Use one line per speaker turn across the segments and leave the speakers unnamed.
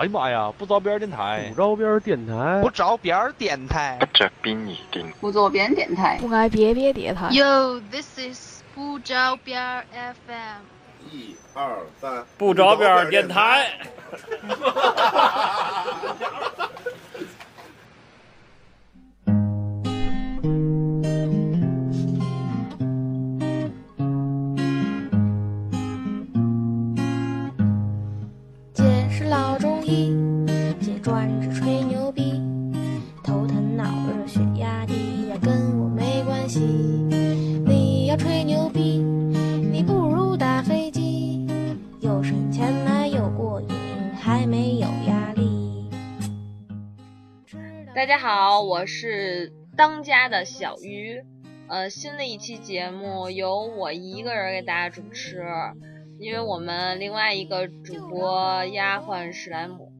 哎呀妈呀，不着边电台，
不着边电台，
不着边电台，
不着边你定。
不着边电台，
不挨别别电台。
Yo，this is 不着边 FM。
一二三，
不着边电台。
大家好，我是当家的小鱼，呃，新的一期节目由我一个人给大家主持。因为我们另外一个主播丫鬟史莱姆，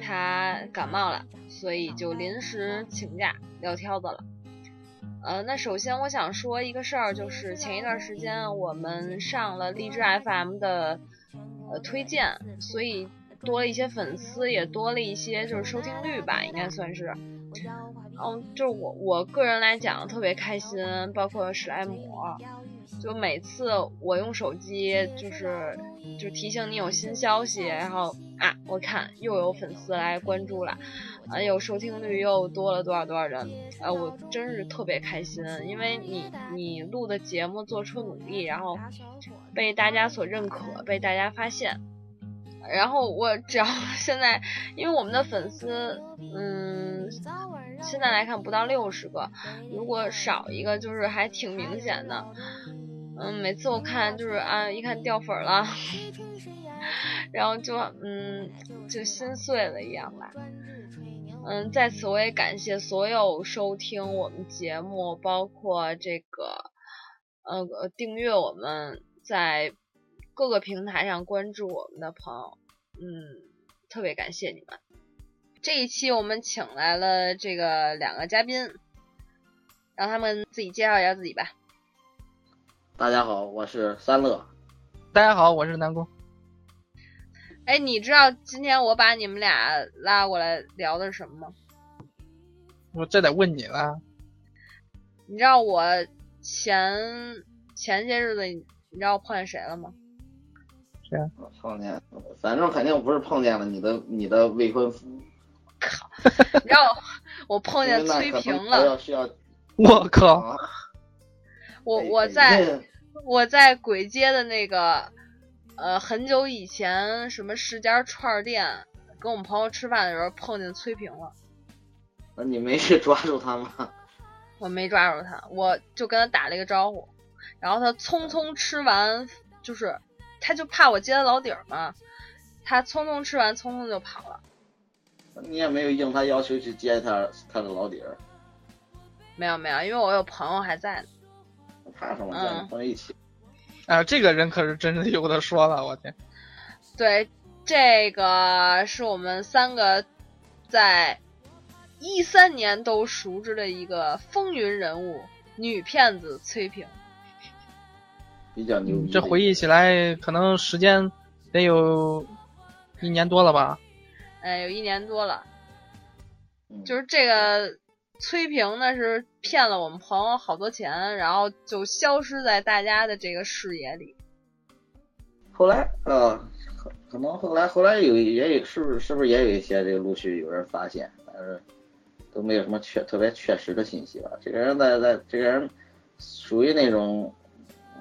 他感冒了，所以就临时请假撂挑子了。呃，那首先我想说一个事儿，就是前一段时间我们上了荔枝 FM 的呃推荐，所以多了一些粉丝，也多了一些就是收听率吧，应该算是。嗯，就是我我个人来讲特别开心，包括史莱姆。就每次我用手机，就是就提醒你有新消息，然后啊，我看又有粉丝来关注了，啊，有收听率又多了多少多少人，啊，我真是特别开心，因为你你录的节目做出努力，然后被大家所认可，被大家发现，然后我只要 现在，因为我们的粉丝，嗯，现在来看不到六十个，如果少一个，就是还挺明显的。嗯，每次我看就是啊，一看掉粉了，然后就嗯，就心碎了一样吧。嗯，在此我也感谢所有收听我们节目，包括这个呃订阅我们在各个平台上关注我们的朋友，嗯，特别感谢你们。这一期我们请来了这个两个嘉宾，让他们自己介绍一下自己吧。
大家好，我是三乐。
大家好，我是南宫。
哎，你知道今天我把你们俩拉过来聊的是什么吗？
我这得问你了。
你知道我前前些日子，你知道我碰见谁了吗？
谁啊？
碰见，反正肯定不是碰见了你的你的未婚夫。
靠！你知道我碰见崔平了。
我靠！
我我在我在簋街的那个呃很久以前什么十家串店跟我们朋友吃饭的时候碰见崔平了。
那你没去抓住他吗？
我没抓住他，我就跟他打了一个招呼，然后他匆匆吃完，就是他就怕我揭他老底儿嘛，他匆匆吃完，匆匆就跑了。
你也没有应他要求去揭他他的老底儿。
没有没有，因为我有朋友还在呢。
怕什么？咱朋友一起。
啊，这个人可是真的有的说了，我天。
对，这个是我们三个在一三年都熟知的一个风云人物，女骗子崔平。
比较牛逼。
这回忆起来，可能时间得有一年多了吧？
哎，有一年多了。
嗯、
就是这个。崔平呢是骗了我们朋友好多钱，然后就消失在大家的这个视野里。
后来呃，可可能后来后来有也有是不是是不是也有一些这个陆续有人发现，但是都没有什么确特别确实的信息吧。这个人在在这个人属于那种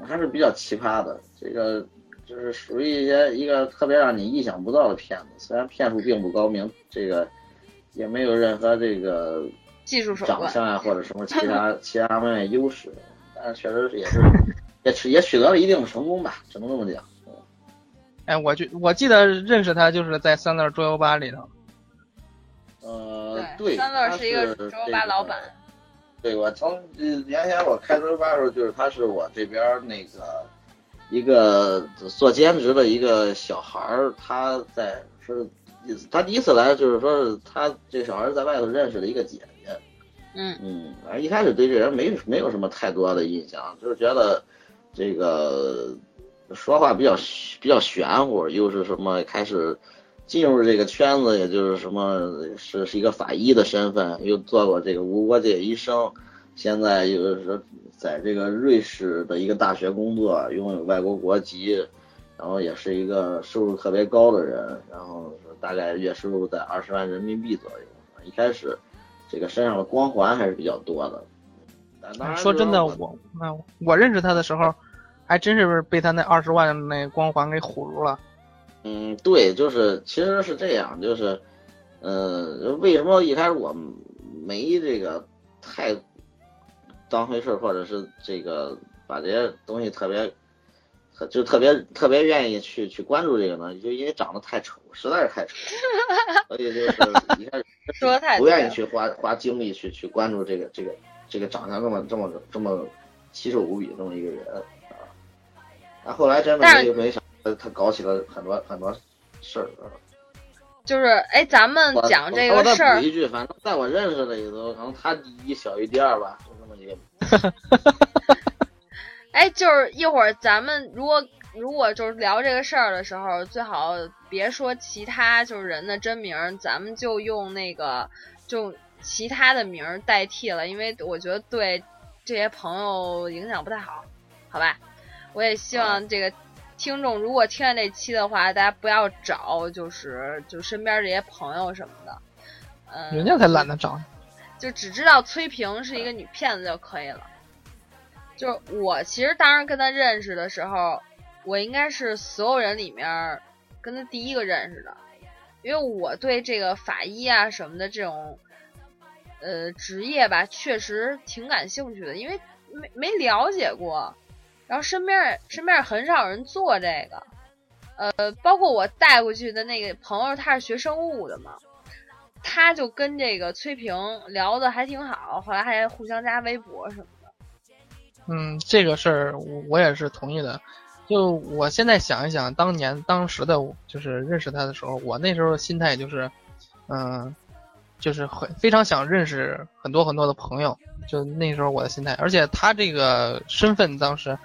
还是比较奇葩的，这个就是属于一些一个特别让你意想不到的骗子。虽然骗术并不高明，这个也没有任何这个。
技术手
长相啊，或者什么其他 其他方面优势，但是确实也是也取也取得了一定的成功吧，只能这么讲。
哎，我就我记得认识他就是在三乐桌游吧里头。
呃，对，
三乐是一个桌游吧老板。
对，我从原先我开桌游吧的时候，就是他是我这边那个一个做兼职的一个小孩儿，他在是他第一次来，就是说是他这小孩在外头认识了一个姐姐。
嗯
嗯，反正一开始对这人没没有什么太多的印象，就是觉得这个说话比较比较玄乎，又是什么开始进入这个圈子，也就是什么是是一个法医的身份，又做过这个无国界医生，现在就是说在这个瑞士的一个大学工作，拥有外国国籍，然后也是一个收入特别高的人，然后大概月收入在二十万人民币左右。一开始这个身上的光环还是比较多的。当然
说真的，我那我认识他的时候，还真是被他那二十万那光环给唬住了。
嗯，对，就是其实是这样，就是，呃，为什么一开始我没这个太当回事儿，或者是这个把这些东西特别，就特别特别愿意去去关注这个呢？就因为长得太丑，实在是太丑，所以就是 一开始
说太
不愿意去花花精力去去关注这个这个这个长相这么这么这么奇丑无比这么一个人啊。那后来真的没没想到他搞起了很多很多事儿。啊
就是哎，咱们讲这个事儿
补，一句，反正在我认识的里头，可能他第一小于第二吧，就这么一个。
哎，就是一会儿咱们如果如果就是聊这个事儿的时候，最好别说其他就是人的真名儿，咱们就用那个就其他的名儿代替了，因为我觉得对这些朋友影响不太好，好吧？我也希望这个听众如果听了这期的话，大家不要找就是就身边这些朋友什么的，嗯，
人家才懒得找呢。
就只知道崔萍是一个女骗子就可以了。就是我其实当时跟她认识的时候，我应该是所有人里面跟她第一个认识的，因为我对这个法医啊什么的这种呃职业吧，确实挺感兴趣的，因为没没了解过，然后身边身边很少人做这个，呃，包括我带过去的那个朋友，他是学生物的嘛。他就跟这个崔平聊的还挺好，后来还互相加微博什么的。
嗯，这个事儿我我也是同意的。就我现在想一想，当年当时的就是认识他的时候，我那时候心态就是，嗯，就是很非常想认识很多很多的朋友，就那时候我的心态。而且他这个身份当时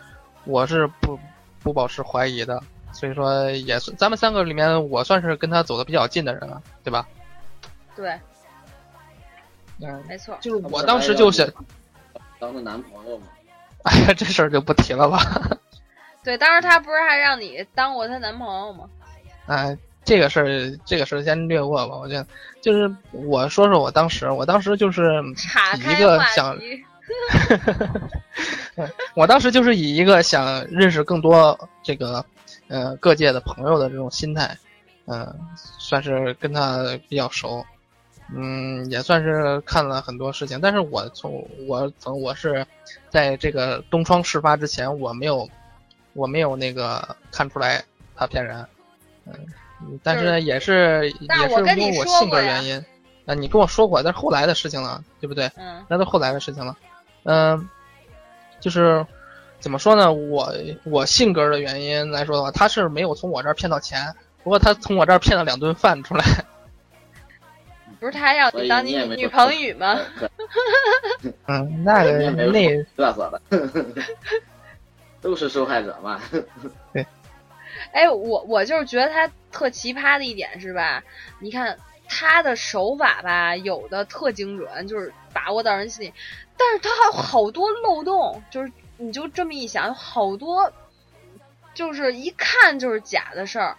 我是不不保持怀疑的，所以说也是咱们三个里面我算是跟他走的比较近的人了，对吧？
对，
嗯，
没错。
就是我当时就想，
当个男朋友嘛。
哎呀，这事儿就不提了吧。
对，当时他不是还让你当过她男朋友吗？
哎，这个事儿，这个事儿先略过吧。我觉得，就是我说说我当时，我当时就是一个想，
题。
我当时就是以一个想认识更多这个呃各界的朋友的这种心态，嗯、算是跟他比较熟，嗯，也算是看了很多事情。但是我从我从我是在这个东窗事发之前，我没有我没有那个看出来他骗人，嗯，但是呢也是也是因为我性格原因。啊，你跟我说过，但是后来的事情了，对不对？
嗯
那都后来的事情了。嗯、就是怎么说呢？我我性格的原因来说的话，他是没有从我这儿骗到钱，不过他从我这儿骗了两顿饭出来。
不是他让
所以
你当女女
你也没说
朋友吗？
嗯，那个那
嘚瑟的，都是受害者嘛。
哎，我我就是觉得他特奇葩的一点是吧？你看他的手法吧，有的特精准，就是把握到人心里，但是他还有好多漏洞，就是你就这么一想，有好多就是一看就是假的事儿，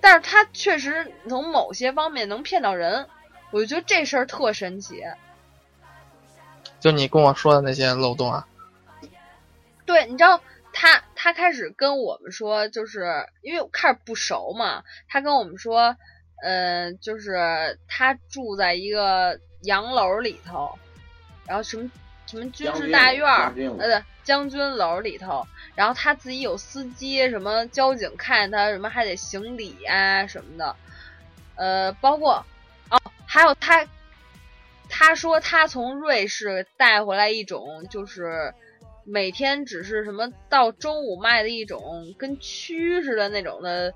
但是他确实从某些方面能骗到人，我就觉得这事儿特神奇。
就你跟我说的那些漏洞啊，
对，你知道他他开始跟我们说，就是因为开始不熟嘛，他跟我们说，呃，就是他住在一个洋楼里头，然后什么什么军事大院儿呃，对，将军楼里头，然后他自己有司机，什么交警看见他什么还得行礼啊什么的，呃，包括哦，还有他。他说他从瑞士带回来一种，就是每天只是什么到中午卖的一种跟蛆似的那种的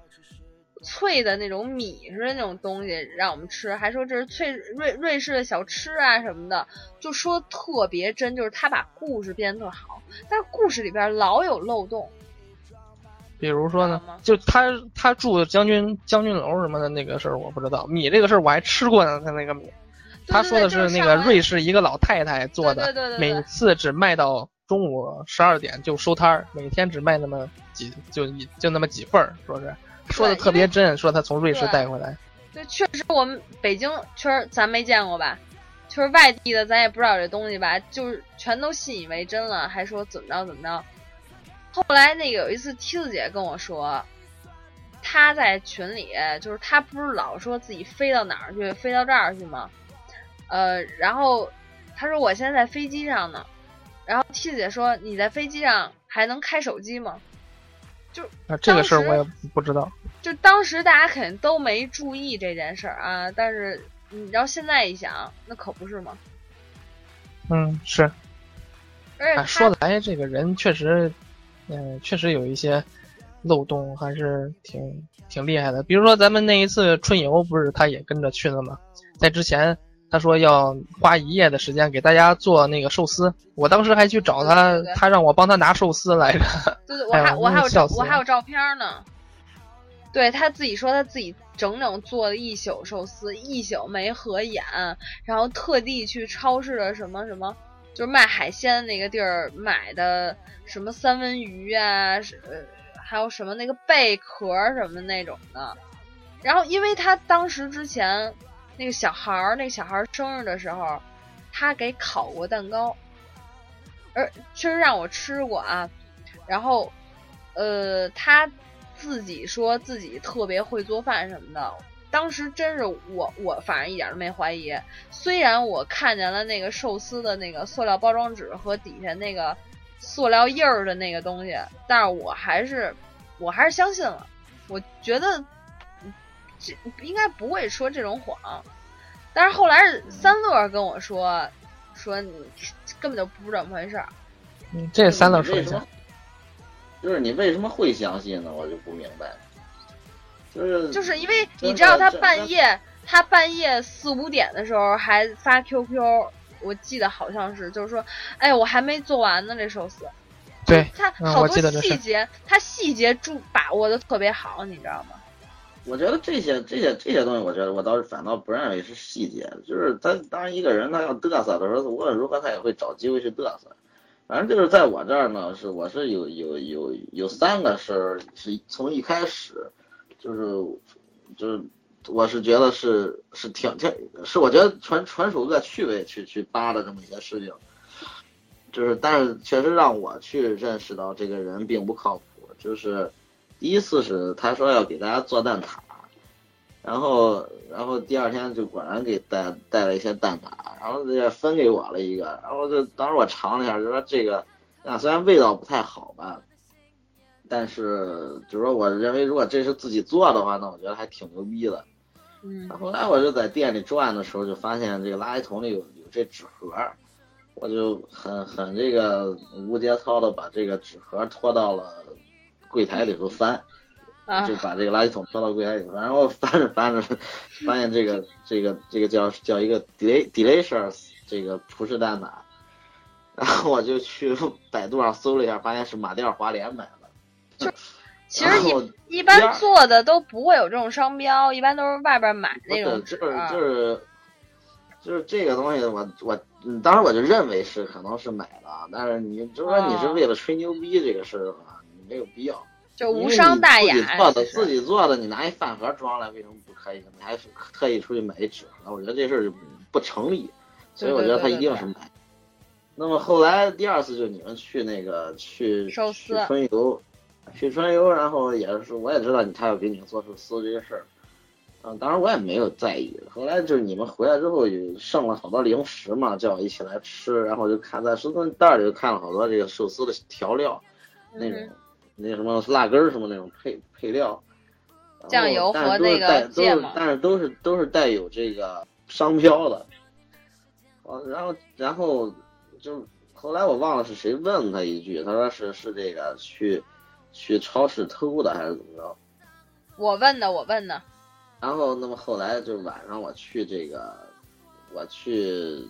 脆的那种米似的那种东西让我们吃，还说这是脆瑞瑞士的小吃啊什么的，就说特别真，就是他把故事编得特好，但是故事里边老有漏洞。
比如说呢就他他住将军将军楼什么的那个事儿我不知道，米这个事儿我还吃过呢，他那个米，他说的
对对
那个瑞士一个老太太做的，
对对对对对
每次只卖到中午十二点就收摊儿，每天只卖那么几就一就那么几份儿，说是说的特别真，说他从瑞士带回来。
对，确实我们北京确实咱没见过吧？就是外地的咱也不知道这东西吧，就是全都信以为真了，还说怎么着怎么着。后来那个有一次梯子姐跟我说，她在群里就是她不是老说自己飞到哪儿去，飞到这儿去吗？呃，然后她说我现在在飞机上呢，然后梯子姐说你在飞机上还能开手机吗？
啊，这个事儿我也不知道。
就当时大家肯定都没注意这件事儿啊，但是你知道现在一想，那可不是吗？
嗯，是。哎，
而且他
说来这个人确实，嗯、确实有一些漏洞，还是挺挺厉害的。比如说咱们那一次春游，不是他也跟着去了吗？在之前他说要花一夜的时间给大家做那个寿司，我当时还去找他，
对对对
他让我帮他拿寿司来着。
对对，我还我还有照我还有照片呢。对他自己说他自己整整做了一宿寿司，一宿没合眼，然后特地去超市的什么什么，就是卖海鲜那个地儿买的什么三文鱼啊，是呃还有什么那个贝壳什么那种的。然后因为他当时之前那个小孩儿，那小孩儿生日的时候，他给烤过蛋糕，而确实让我吃过啊。然后，呃，他自己说自己特别会做饭什么的。当时真是我，我反正一点都没怀疑。虽然我看见了那个寿司的那个塑料包装纸和底下那个塑料印儿的那个东西，但是我还是，我还是相信了。我觉得这应该不会说这种谎。但是后来是三乐跟我说，说你根本就不是这么回事儿。
嗯这三乐说一下
为什么，就是你为什么会相信呢？我就不明白。就是
就是因为你知道他半夜，他半夜四五点的时候还发 QQ，我记得好像是，就是说，哎，我还没做完呢，这寿司。
对，
他好多细节，他细节注把握的特别好，你知道吗？
我觉得这些这些这些东西，我觉得我倒是反倒不认为是细节，就是他当然一个人他要嘚瑟的时候，无论如何他也会找机会去嘚瑟。反正就是在我这儿呢，是我是有有有有三个事儿是从一开始，就是就是我是觉得是是挺挺是我觉得纯纯属恶趣味去去扒的这么一些事情，就是但是确实让我去认识到这个人并不靠谱，就是第一次是他说要给大家做蛋挞，然后然后第二天就果然给带带了一些蛋挞，然后也分给我了一个，然后就当时我尝了一下，就说这个啊虽然味道不太好吧，但是就说我认为如果这是自己做的话，那我觉得还挺牛逼的。
嗯
后来我就在店里转的时候，就发现这个垃圾桶里有有这纸盒，我就很很这个无节操的把这个纸盒拖到了柜台里头翻，
啊
就把这个垃圾桶拖到柜台里头翻，然后翻着翻着，发现这个这个这个叫叫一个 delay delicious 这个葡式蛋挞，然后我就去百度上搜了一下，发现是马甸华联买的。
就其实一一般做的都不会有这种商标，一般都是外边买那种
就是
啊。
就是就是这个东西我，我嗯当时我就认为是可能是买的，啊，但是你就说你是为了吹牛逼这个事儿没有必要。
就无伤大雅
自己。做的自己做的，你拿一饭盒装来，为什么不可以？你还是特意出去买一纸盒，我觉得这事儿不成立，所以我觉得他一定是买。那么后来第二次就你们去那个去
寿司
去春游，去春游，然后也是我也知道你他要给你们做寿司这些事儿，嗯，当然我也没有在意。后来就是你们回来之后有剩了好多零食嘛，叫我一起来吃，然后我就看在寿司袋里就看了好多这个寿司的调料，那种、
嗯
那什么辣根儿什么那种配配料，
酱油和那个芥末
是但是都是都是带有这个商标的，哦，然后然后就后来我忘了是谁问他一句，他说是是这个去去超市偷的还是怎么着？
我问的，我问的。
然后那么后来就是晚上我去这个我去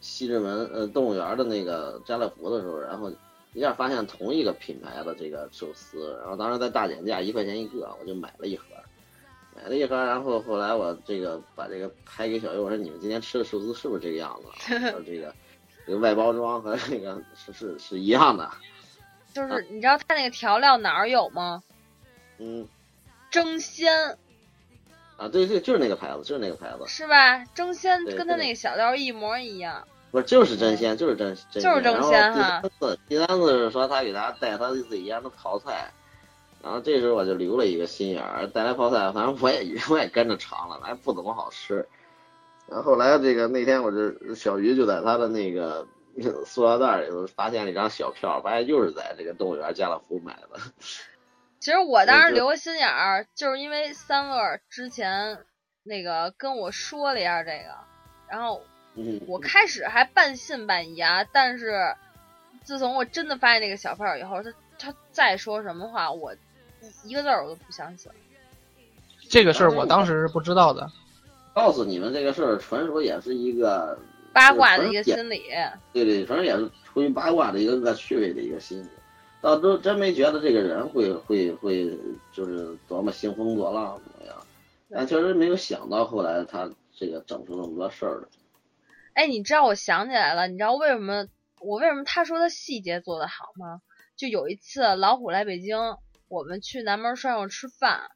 西直门呃动物园的那个家乐福的时候，然后一下发现同一个品牌的这个寿司，然后当时在大减价一块钱一个，我就买了一盒，买了一盒，然后后来我这个把这个拍给小优，我说你们今天吃的寿司是不是这个样子啊？说这个这个外包装和那个是是是一样的，
就是你知道它那个调料哪儿有吗？
嗯
争鲜
啊，对对，就是那个牌子，就是那个牌子，
是吧？争鲜跟它那个小料一模一样。
不是就是真鲜，就是真真
就是真鲜哈
第三次，第三次是说他给他带他自己腌的泡菜，然后这时候我就留了一个心眼儿，带来泡菜，反正我也 我也跟着尝了，还不怎么好吃。然后后来这个那天我就小鱼就在他的那个 塑料袋里头发现了一张小票，发现又是在这个动物园家乐福买的。
其实我当时留个心眼儿，就是因为三乐之前那个跟我说了一下这个，然后
嗯，
我开始还半信半疑啊，但是自从我真的发现那个小票以后，他他再说什么话，我一一个字儿我都不相信。
这个事儿我当时是不知道的。
告诉你们这个事儿，纯属也是一个
八卦的一个心理，
对对，反正也是出于八卦的一个恶趣味的一个心理，倒都真没觉得这个人会会会就是多么兴风作浪怎么样，但确实没有想到后来他这个整出那么多事儿来。
哎，你知道我想起来了，你知道为什么我为什么他说他细节做得好吗？就有一次老虎来北京，我们去南门涮肉吃饭，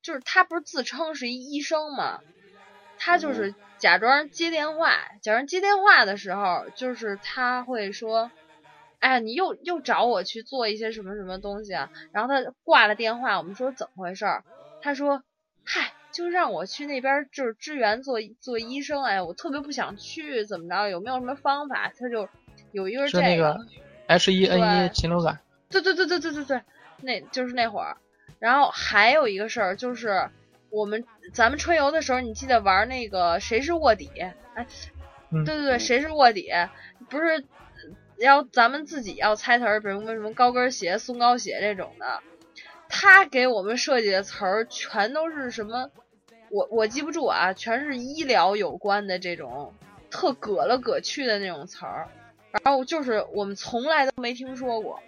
就是他不是自称是一医生吗？他就是假装接电话，假装接电话的时候，就是他会说：“哎，你又又找我去做一些什么什么东西啊？”然后他挂了电话，我们说怎么回事儿？他说：“嗨，就让我去那边儿就是支援做做医生，哎，我特别不想去，怎么着？有没有什么方法？”他就有一个这
是那个 H 一 N
对
一禽流感，
对对对对对对对，那就是那会儿。然后还有一个事儿就是，我们咱们春游的时候，你记得玩那个谁是卧底？哎，
嗯
对对对，谁是卧底？不是要咱们自己要猜词儿，比如说什么高跟鞋、松糕鞋这种的。他给我们设计的词儿全都是什么？我我记不住啊，全是医疗有关的这种特葛了葛去的那种词儿，然后就是我们从来都没听说过。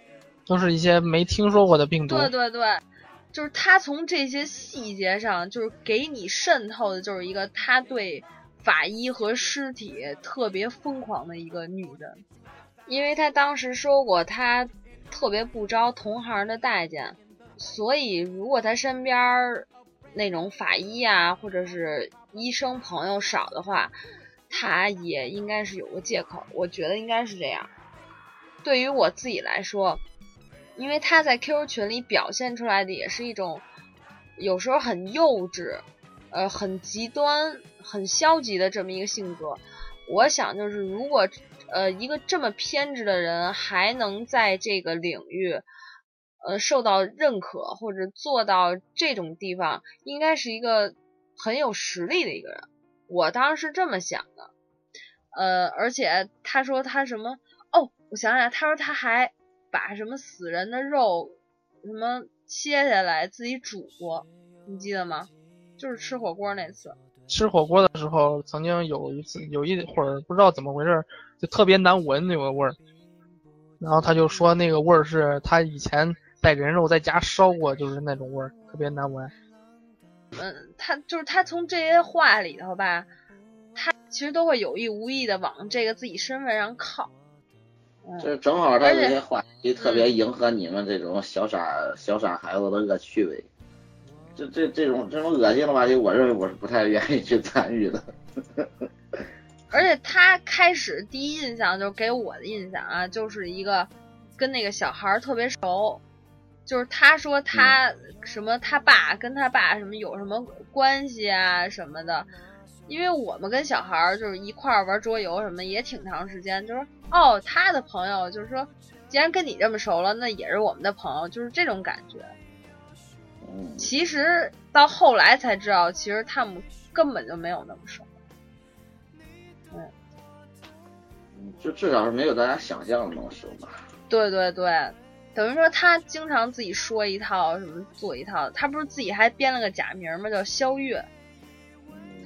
都是一些没听说过的病毒。
对对对，就是他从这些细节上，就是给你渗透的，就是一个他对法医和尸体特别疯狂的一个女人，因为他当时说过，他特别不招同行的待见，所以如果他身边儿那种法医啊，或者是医生朋友少的话，他也应该是有个借口，我觉得应该是这样。对于我自己来说，因为他在 QQ 群里表现出来的也是一种，有时候很幼稚，呃，很极端、很消极的这么一个性格。我想就是，如果呃一个这么偏执的人还能在这个领域，呃受到认可或者做到这种地方，应该是一个很有实力的一个人。我当时是这么想的，呃，而且他说他什么哦，我想想，他说他还把什么死人的肉什么切下来自己煮过，你记得吗？就是吃火锅那次。
吃火锅的时候，曾经有一次有一会儿不知道怎么回事，就特别难闻那个味儿。然后他就说那个味儿是他以前带人肉在家烧过，就是那种味儿，特别难闻。
嗯，他就是他从这些话里头吧，他其实都会有意无意的往这个自己身份上靠。嗯，
这正好他这些话题特别迎合你们这种小傻小傻孩子的恶趣味。这这这种这种恶心的话题，我认为我是不太愿意去参与的。
而且他开始第一印象就是给我的印象啊，就是一个跟那个小孩儿特别熟，就是他说他什么他爸跟他爸什么有什么关系啊什么的，因为我们跟小孩儿就是一块儿玩桌游什么也挺长时间，就是哦他的朋友就是说，既然跟你这么熟了，那也是我们的朋友，就是这种感觉。
嗯，
其实到后来才知道，其实他们根本就没有那么熟。
就至少是没有大家想象的那么熟吧。
对对对，等于说他经常自己说一套，什么做一套。他不是自己还编了个假名吗？叫肖月。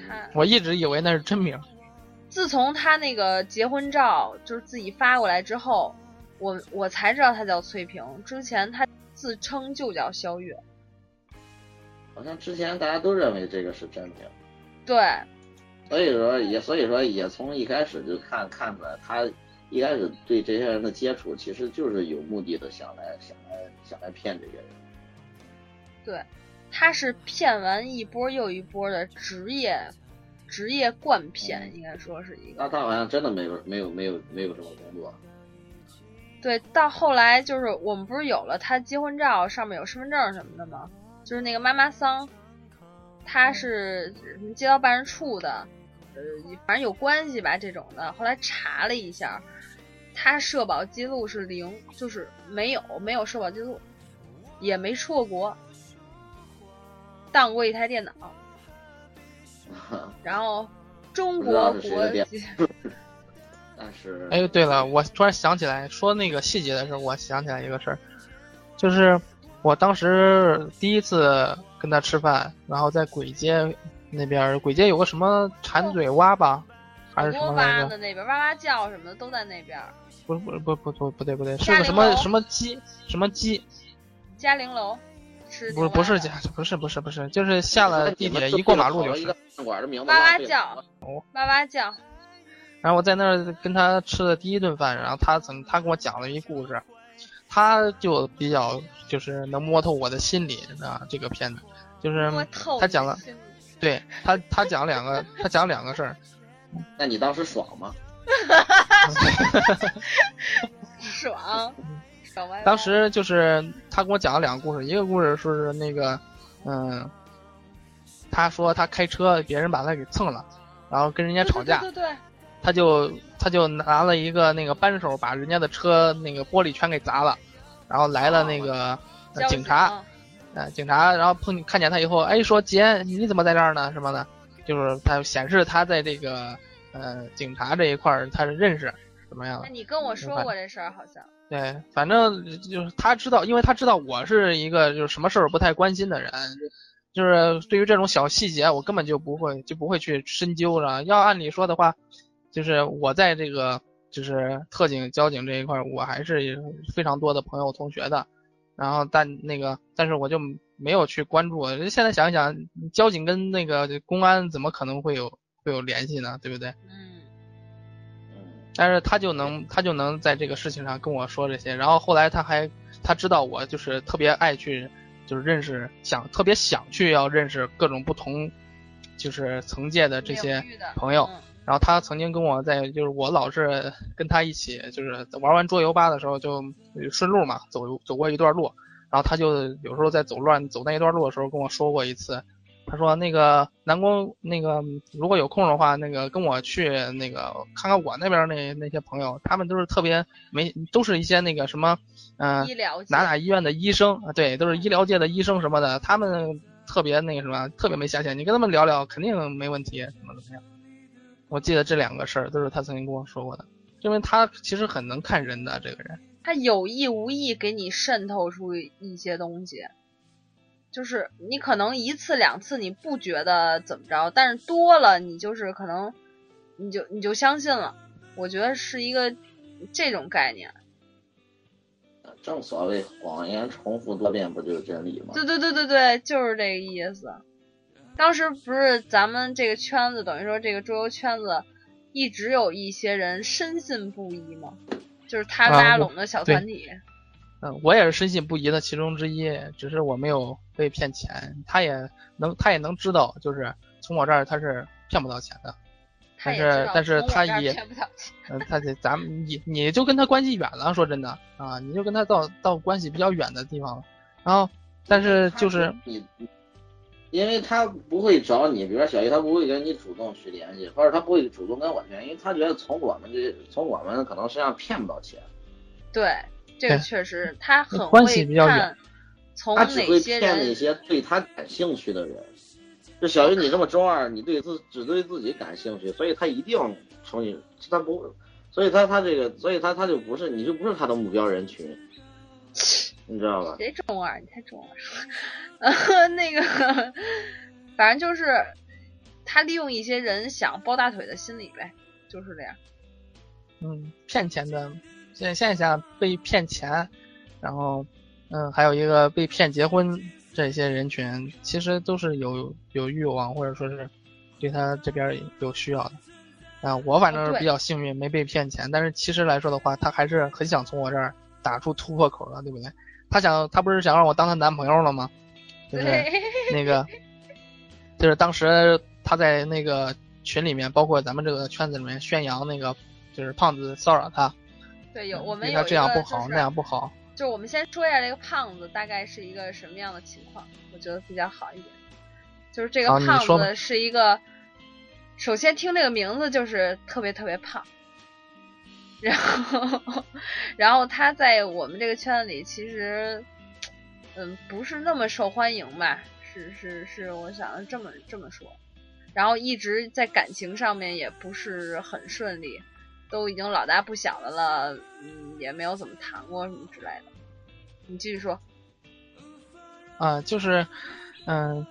他
我一直以为那是真名。
自从他那个结婚照就是自己发过来之后，我我才知道他叫翠萍，之前他自称就叫肖月。
好像之前大家都认为这个是真名，
对，
所以说也所以说也从一开始就看看出来，他一开始对这些人的接触其实就是有目的的，想来想来想来骗这些人。
对，他是骗完一波又一波的职业职业惯骗，应该说是一个。
那他好像真的没有没有没有没有什么工作。
对，到后来就是我们不是有了他结婚照，上面有身份证什么的吗？就是那个妈妈桑，他是什么街道办事处的，呃，反正有关系吧这种的。后来查了一下，他社保记录是零，就是没有没有社保记录，也没出过国，当过一台电脑，然后中国国籍。
但是
哎，对了，我突然想起来，说那个细节的时候，我想起来一个事儿，就是我当时第一次跟他吃饭，然后在簋街那边，簋街有个什么馋嘴蛙吧，还是什么来着？
蛙的那边，哇哇叫什么的都在那边。
不是不是不不不不对不对，是个什么什么鸡什么鸡？
嘉陵楼是
不是不是家，不是不是不是，就是下了地铁一过马路就是
哇哇叫，哇哇叫。
然后我在那儿跟他吃的第一顿饭，然后他曾他跟我讲了一故事，他就比较就是能摸透我的心理啊，这个片子就是他讲了，对他他讲两个他讲两个事儿，
那你当时爽吗？
爽，爽歪歪。
当时就是他跟我讲了两个故事，一个故事说是那个嗯，他说他开车别人把他给蹭了，然后跟人家吵架，
对对对对
他就他就拿了一个那个扳手把人家的车那个玻璃全给砸了，然后来了那个、警察，呃警察，然后碰看见他以后，哎说姐你怎么在这儿呢？什么的，就是他显示他在这个呃警察这一块儿他是认识怎么样的，
那你跟我说过这事儿，好像。
对，反正就是他知道，因为他知道我是一个就是什么事儿不太关心的人，就是对于这种小细节我根本就不会就不会去深究了。要按理说的话，就是我在这个就是特警、交警这一块儿，我还是非常多的朋友、同学的。然后但那个，但是我就没有去关注。现在想一想，交警跟那个公安怎么可能会有会有联系呢？对不对？
嗯，
嗯，
但是他就能他就能在这个事情上跟我说这些，然后后来他还他知道我就是特别爱去就是认识想特别想去要认识各种不同就是层界的这些朋友，
嗯
然后他曾经跟我在就是我老是跟他一起就是玩完桌游吧的时候就顺路嘛走走过一段路，然后他就有时候在走乱走那一段路的时候跟我说过一次，他说那个南宫那个如果有空的话，那个跟我去那个看看我那边那那些朋友，他们都是特别没都是一些那个什么嗯、
医疗界
哪哪医院的医生啊，对，都是医疗界的医生什么的，他们特别那个什么，特别没下限，你跟他们聊聊肯定没问题，怎么怎么样。我记得这两个事儿都是他曾经跟我说过的，因为他其实很能看人的这个人。
他有意无意给你渗透出一些东西，就是你可能一次两次你不觉得怎么着，但是多了你就是可能你就你就相信了。我觉得是一个这种概念。
正所谓谎言重复多遍不就是真理吗？
对对对对对，就是这个意思。当时不是咱们这个圈子，等于说这个桌游圈子一直有一些人深信不疑吗，就是他拉拢的小团体。
嗯，我也是深信不疑的其中之一，只是我没有被骗钱，他也能他也能知道，就是从我这儿他是骗不到钱的。但是但是他也嗯，他得咱们你你就跟他关系远了，说真的啊，你就跟他到到关系比较远的地方了，然后但是就是
你，因为他不会找你，比如说小姨，他不会跟你主动去联系，或者他不会主动跟我联系，因为他觉得从我们这从我们可能身上骗不到钱，
对，这个确实他很会
比较远
看从
他只会
哪些人
骗那些对他感兴趣的人。就小鱼你这么中二，你对自只对自己感兴趣，所以他一定从你他不，所以他他这个，所以他他就不是你就不是他的目标人群，你知道吧？
谁中二？你太中二了。呃，那个，反正就是他利用一些人想抱大腿的心理呗，就是这样。
嗯骗钱的现现在想被骗钱，然后嗯，还有一个被骗结婚这些人群，其实都是有有欲望或者说是对他这边有需要的。啊，我反正是比较幸运，没被骗钱。但是其实来说的话，他还是很想从我这儿打出突破口的，对不对？他想，他不是想让我当他男朋友了吗？就是，那个，就是当时他在那个群里面，包括咱们这个圈子里面宣扬那个，就是胖子骚扰他，
对，有我们有一个
这样不好，
就是
那样不好。
就是我们先说一下这个胖子大概是一个什么样的情况，我觉得比较好一点。就是这个胖子是一个，首先听这个名字就是特别特别胖，然后然后他在我们这个圈子里其实，嗯，不是那么受欢迎吧？是是是，我想这么这么说。然后一直在感情上面也不是很顺利，都已经老大不小的了，嗯，也没有怎么谈过什么之类的。你继续说。
啊、就是，嗯、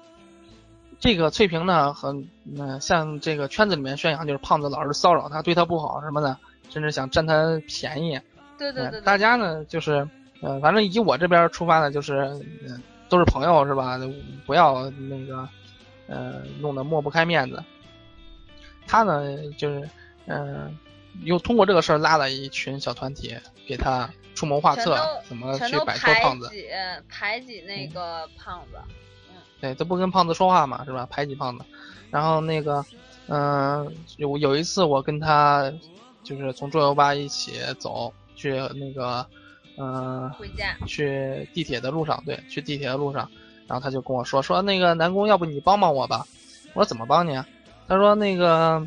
这个翠萍呢，很，嗯、像这个圈子里面宣扬，就是胖子老是骚扰她，对她不好什么的，甚至想占她便宜。嗯
对对对对，
大家呢，就是，呃，反正以我这边出发呢，就是，嗯、都是朋友是吧？不要那个，呃，弄得抹不开面子。他呢，就是，嗯、又通过这个事儿拉了一群小团体，给他出谋划策，怎么去摆脱胖子。
挤排挤那个胖子。
对，都不跟胖子说话嘛，是吧？排挤胖子。然后那个，嗯、有有一次我跟他就是从桌游吧一起走去那个，嗯、
回家。
去地铁的路上，对，去地铁的路上，然后他就跟我说说那个南宫，要不你帮帮我吧？我说怎么帮你啊？他说那个，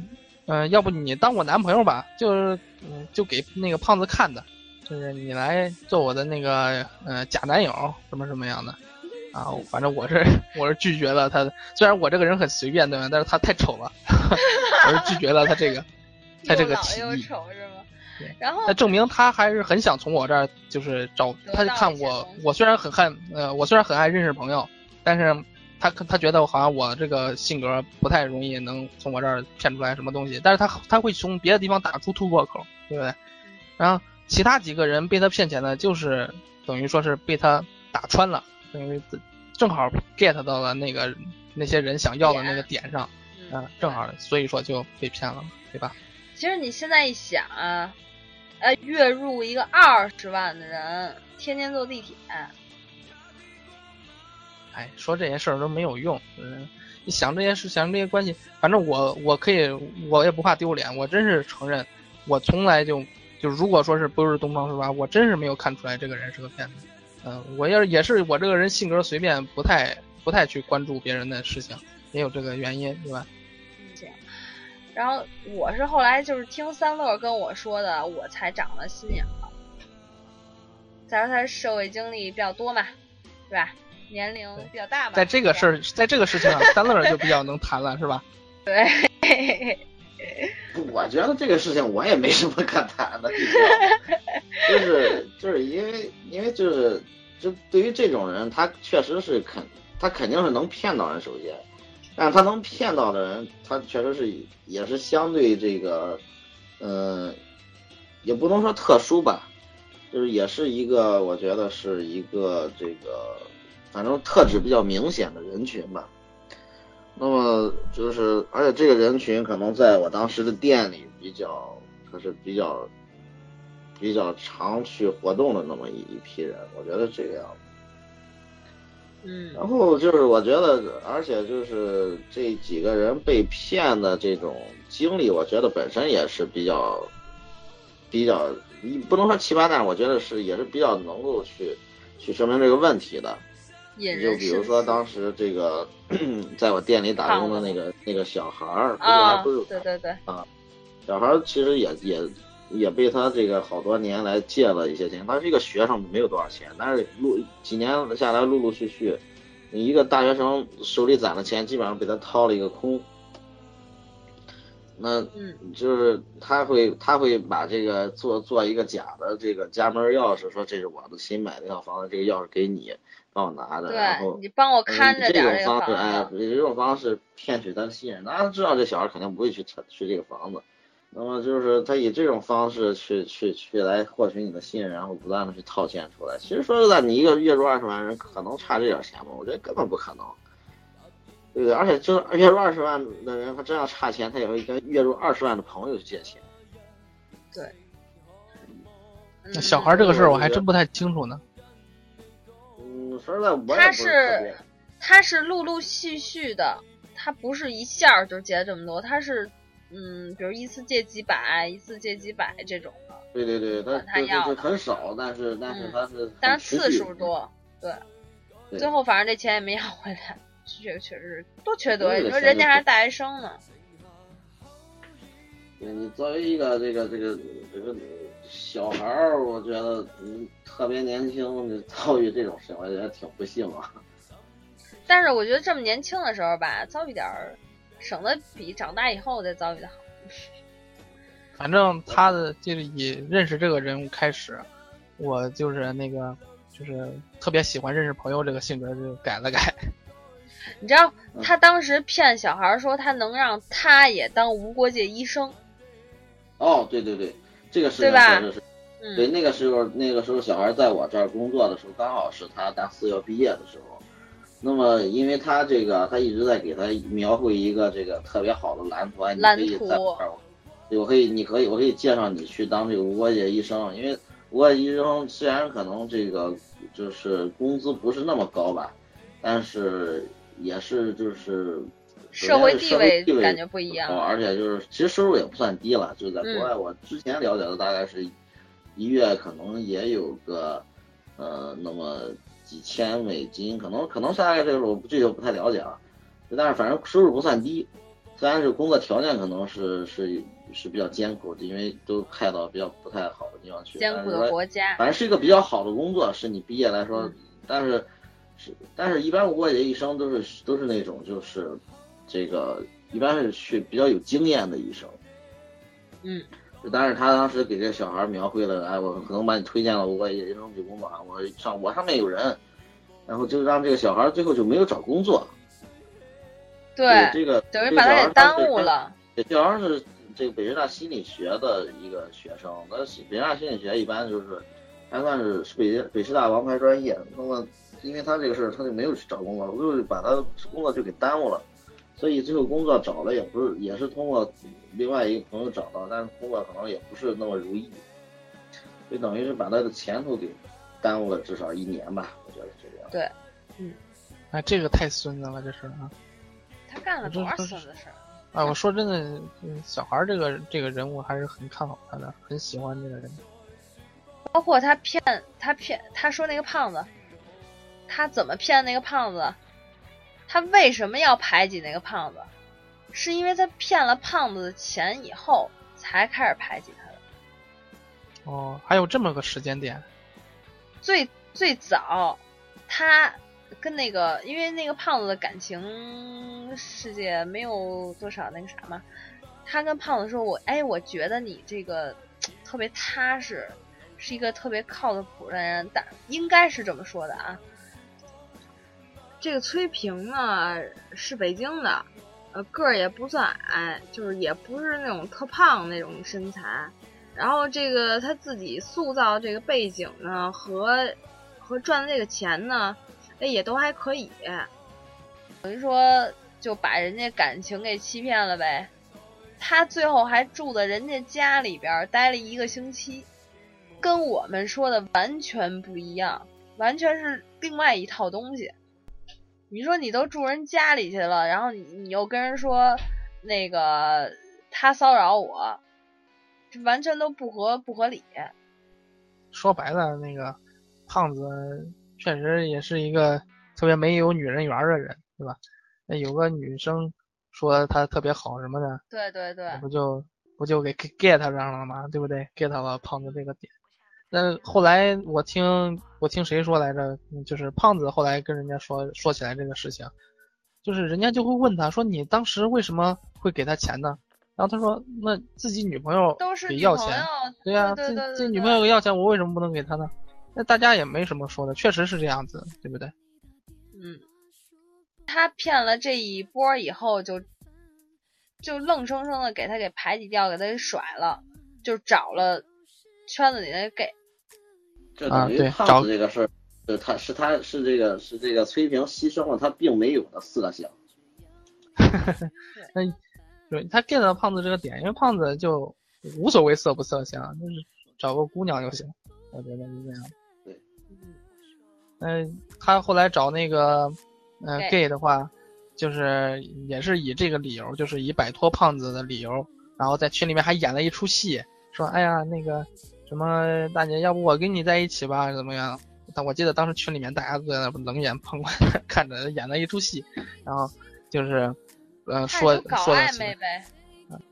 嗯、要不你当我男朋友吧？就是，嗯，就给那个胖子看的，就是你来做我的那个，呃，假男友，什么什么样的。啊，反正我是我是拒绝了他的，虽然我这个人很随便，对吧？但是他太丑了，我是拒绝了他这个，他这个提议。
又丑是吗
对？
然后
那证明他还是很想从我这儿就是找，他就看我我虽然很爱，呃，我虽然很爱认识朋友，但是他他觉得好像我这个性格不太容易能从我这儿骗出来什么东西，但是他他会从别的地方打出突破口，对不对？然后其他几个人被他骗钱的，就是等于说是被他打穿了，等于正好 get 到了那个那些人想要的那个点上，
嗯
嗯、正好，所以说就被骗了，对吧？
其实你现在一想啊，呃，月入一个二十万的人，天天坐地铁，
哎，说这些事儿都没有用。嗯，你想这些事，想这些关系，反正我我可以，我也不怕丢脸。我真是承认，我从来就就如果说是不是东方是吧，我真是没有看出来这个人是个骗子。嗯，我要也是我这个人性格随便，不太不太去关注别人的事情，也有这个原因，对吧？
这样。然后我是后来就是听三乐跟我说的，我才长了心眼儿。再说他社会经历比较多嘛，对吧？年龄比较大吧。
在这个事
儿，
在这个事情上，三乐就比较能谈了，是吧？
对，
我觉得这个事情我也没什么可谈的，就是就是因为因为就是就对于这种人，他确实是肯他肯定是能骗到人，首先，但是他能骗到的人，他确实是也是相对这个，呃，也不能说特殊吧，就是也是一个我觉得是一个这个反正特质比较明显的人群吧。那么就是，而且这个人群可能在我当时的店里比较，可是比较比较常去活动的那么一一批人，我觉得这个样子。
嗯
然后就是我觉得，而且就是这几个人被骗的这种经历，我觉得本身也是比较比较，你不能说奇葩，但是我觉得是也是比较能够去去说明这个问题的。就比如说当时这个 在我店里打工的那个那个小孩儿，
啊
还不是，
对对啊，
小孩儿其实也也也被他这个好多年来借了一些钱。他是一个学生，没有多少钱，但是陆几年下来，陆陆续续，一个大学生手里攒的钱基本上被他掏了一个空。那
嗯
就是他会他会把这个做做一个假的这个家门钥匙，说这是我的新买的一套房子，这个钥匙给你，帮我拿着，然后
你帮我看着
这
点儿这
种方式，哎。以这种方式骗取他的信任，那他知道这小孩肯定不会去去这个房子，那么就是他以这种方式去去去来获取你的信任，然后不断的去套现出来。其实说实在，你一个月入二十万人，可能差这点钱吗？我觉得根本不可能。对对？而且挣月入二十万的人，他真要差钱，他也会跟月入二十万的朋友去借钱。
对那小孩这个事儿我还真不太清楚呢。
嗯，说实在，我也不
他
是
他是陆陆续续的，他不是一下就借这么多，他是嗯，比如一次借几百，一次借几百这种的，
对对对，他就就
他要的
很少，但是但是
嗯
他是
但是次数多，对，
对
最后反正这钱也没要回来，这个确实多缺德呀！你说人家还是大学生呢，
对你作为一个这个这个这个小孩儿，我觉得嗯特别年轻就遭遇这种事，我觉得挺不幸啊。
但是我觉得这么年轻的时候吧，遭遇点儿，省得比长大以后再遭遇的好。
反正他的就是以认识这个人物开始，我就是那个就是特别喜欢认识朋友这个性格就改了改。
你知道
嗯
他当时骗小孩儿说他能让他也当无国界医生，
哦，对对对，这个事情
对吧
确实是。
嗯，
对，那个时候那个时候小孩在我这儿工作的时候，刚好是他大四要毕业的时候。那么，因为他这个，他一直在给他描绘一个这个特别好的蓝图，哎你
蓝
可以
图
在我这儿，我可以，你可以，我可以介绍你去当这个无国界医生，因为无国界医生虽然可能这个就是工资不是那么高吧，但是也是就是
社会
地位
感觉不一样。
高而且就是其实收入也不算低了，就是在国外，我之前了解的大概是一月可能也有个呃那么几千美金，可能可能大概这个我这就不太了解了，但是反正收入不算低，虽然是工作条件可能是是是比较艰苦的，因为都派到比较不太好的地方去，
艰苦的
但是说
国家，
反正是一个比较好的工作，是你毕业来说，
嗯。
但是是但是一般无国界医生都是都是那种就是这个一般是去比较有经验的医生，
嗯，
但是他当时给这个小孩描绘了，哎，我可能把你推荐了无国界医生去工作啊，我上我上面有人，然后就让这个小孩最后就没有找工作，
对，
这个
等于把他给耽误。了。
这小孩是这个北师大心理学的一个学生，那北师大心理学一般就是还算是北北师大王牌专业。那么因为他这个事儿，他就没有去找工作，就是把他工作就给耽误了，所以最后工作找了也不是，也是通过另外一个朋友找到，但是工作可能也不是那么如意，就等于是把他的前途给耽误了至少一年吧，我觉得是这样。
对，嗯哎，这个太孙子了，这是啊！
他干了多少孙子事儿？
啊，我说真的，嗯小孩儿这个这个人物还是很看好他的，很喜欢这个人。
包括他骗他骗他说那个胖子，他怎么骗那个胖子？他为什么要排挤那个胖子？是因为他骗了胖子的钱以后，才开始排挤他的。
哦，还有这么个时间点。
最最早，他跟那个，因为那个胖子的感情世界没有多少那个啥嘛，他跟胖子说：“我哎，我觉得你这个特别踏实，是一个特别靠得谱的人。”但应该是这么说的啊。这个崔平呢是北京的，呃个儿也不算矮，就是也不是那种特胖那种身材。然后这个他自己塑造这个背景呢，和和赚的这个钱呢，哎也都还可以，等于说就把人家感情给欺骗了呗。他最后还住在人家家里边待了一个星期，跟我们说的完全不一样，完全是另外一套东西。你说你都住人家里去了，然后你你又跟人说那个他骚扰我，这完全都不合不合理。
说白了，那个胖子确实也是一个特别没有女人缘的人，对吧？那有个女生说他特别好什么的，
对对对，
不就不就给 get 上了吗？对不对？get 了胖子这个点。那后来我听我听谁说来着？嗯就是胖子后来跟人家说说起来这个事情，就是人家就会问他说：“你当时为什么会给他钱呢？”然后他说：“那自己女朋友给要钱，对呀、自自己女朋友给要钱，我为什么不能给他呢？那大家也没什么说的，确实是这样子，对不对？
嗯，他骗了这一波以后就，就愣生生的给他给排挤掉，给他给甩了，就找了圈子里的 gay。
这
啊
等于胖
对找
子这个事儿，是他是他是这个是这个崔平牺牲了他并没有的色相。
那对他 get 到胖子这个点，因为胖子就无所谓色不色相，就是找个姑娘就行，我觉得是这样。
对。
嗯、他后来找那个呃
gay
gay 的话，就是也是以这个理由，就是以摆脱胖子的理由，然后在群里面还演了一出戏，说哎呀那个什么大姐，要不我跟你在一起吧，怎么样？但我记得当时群里面大家都在那冷眼旁观 看着演了一出戏，然后就是呃说
搞
说
暧昧呗。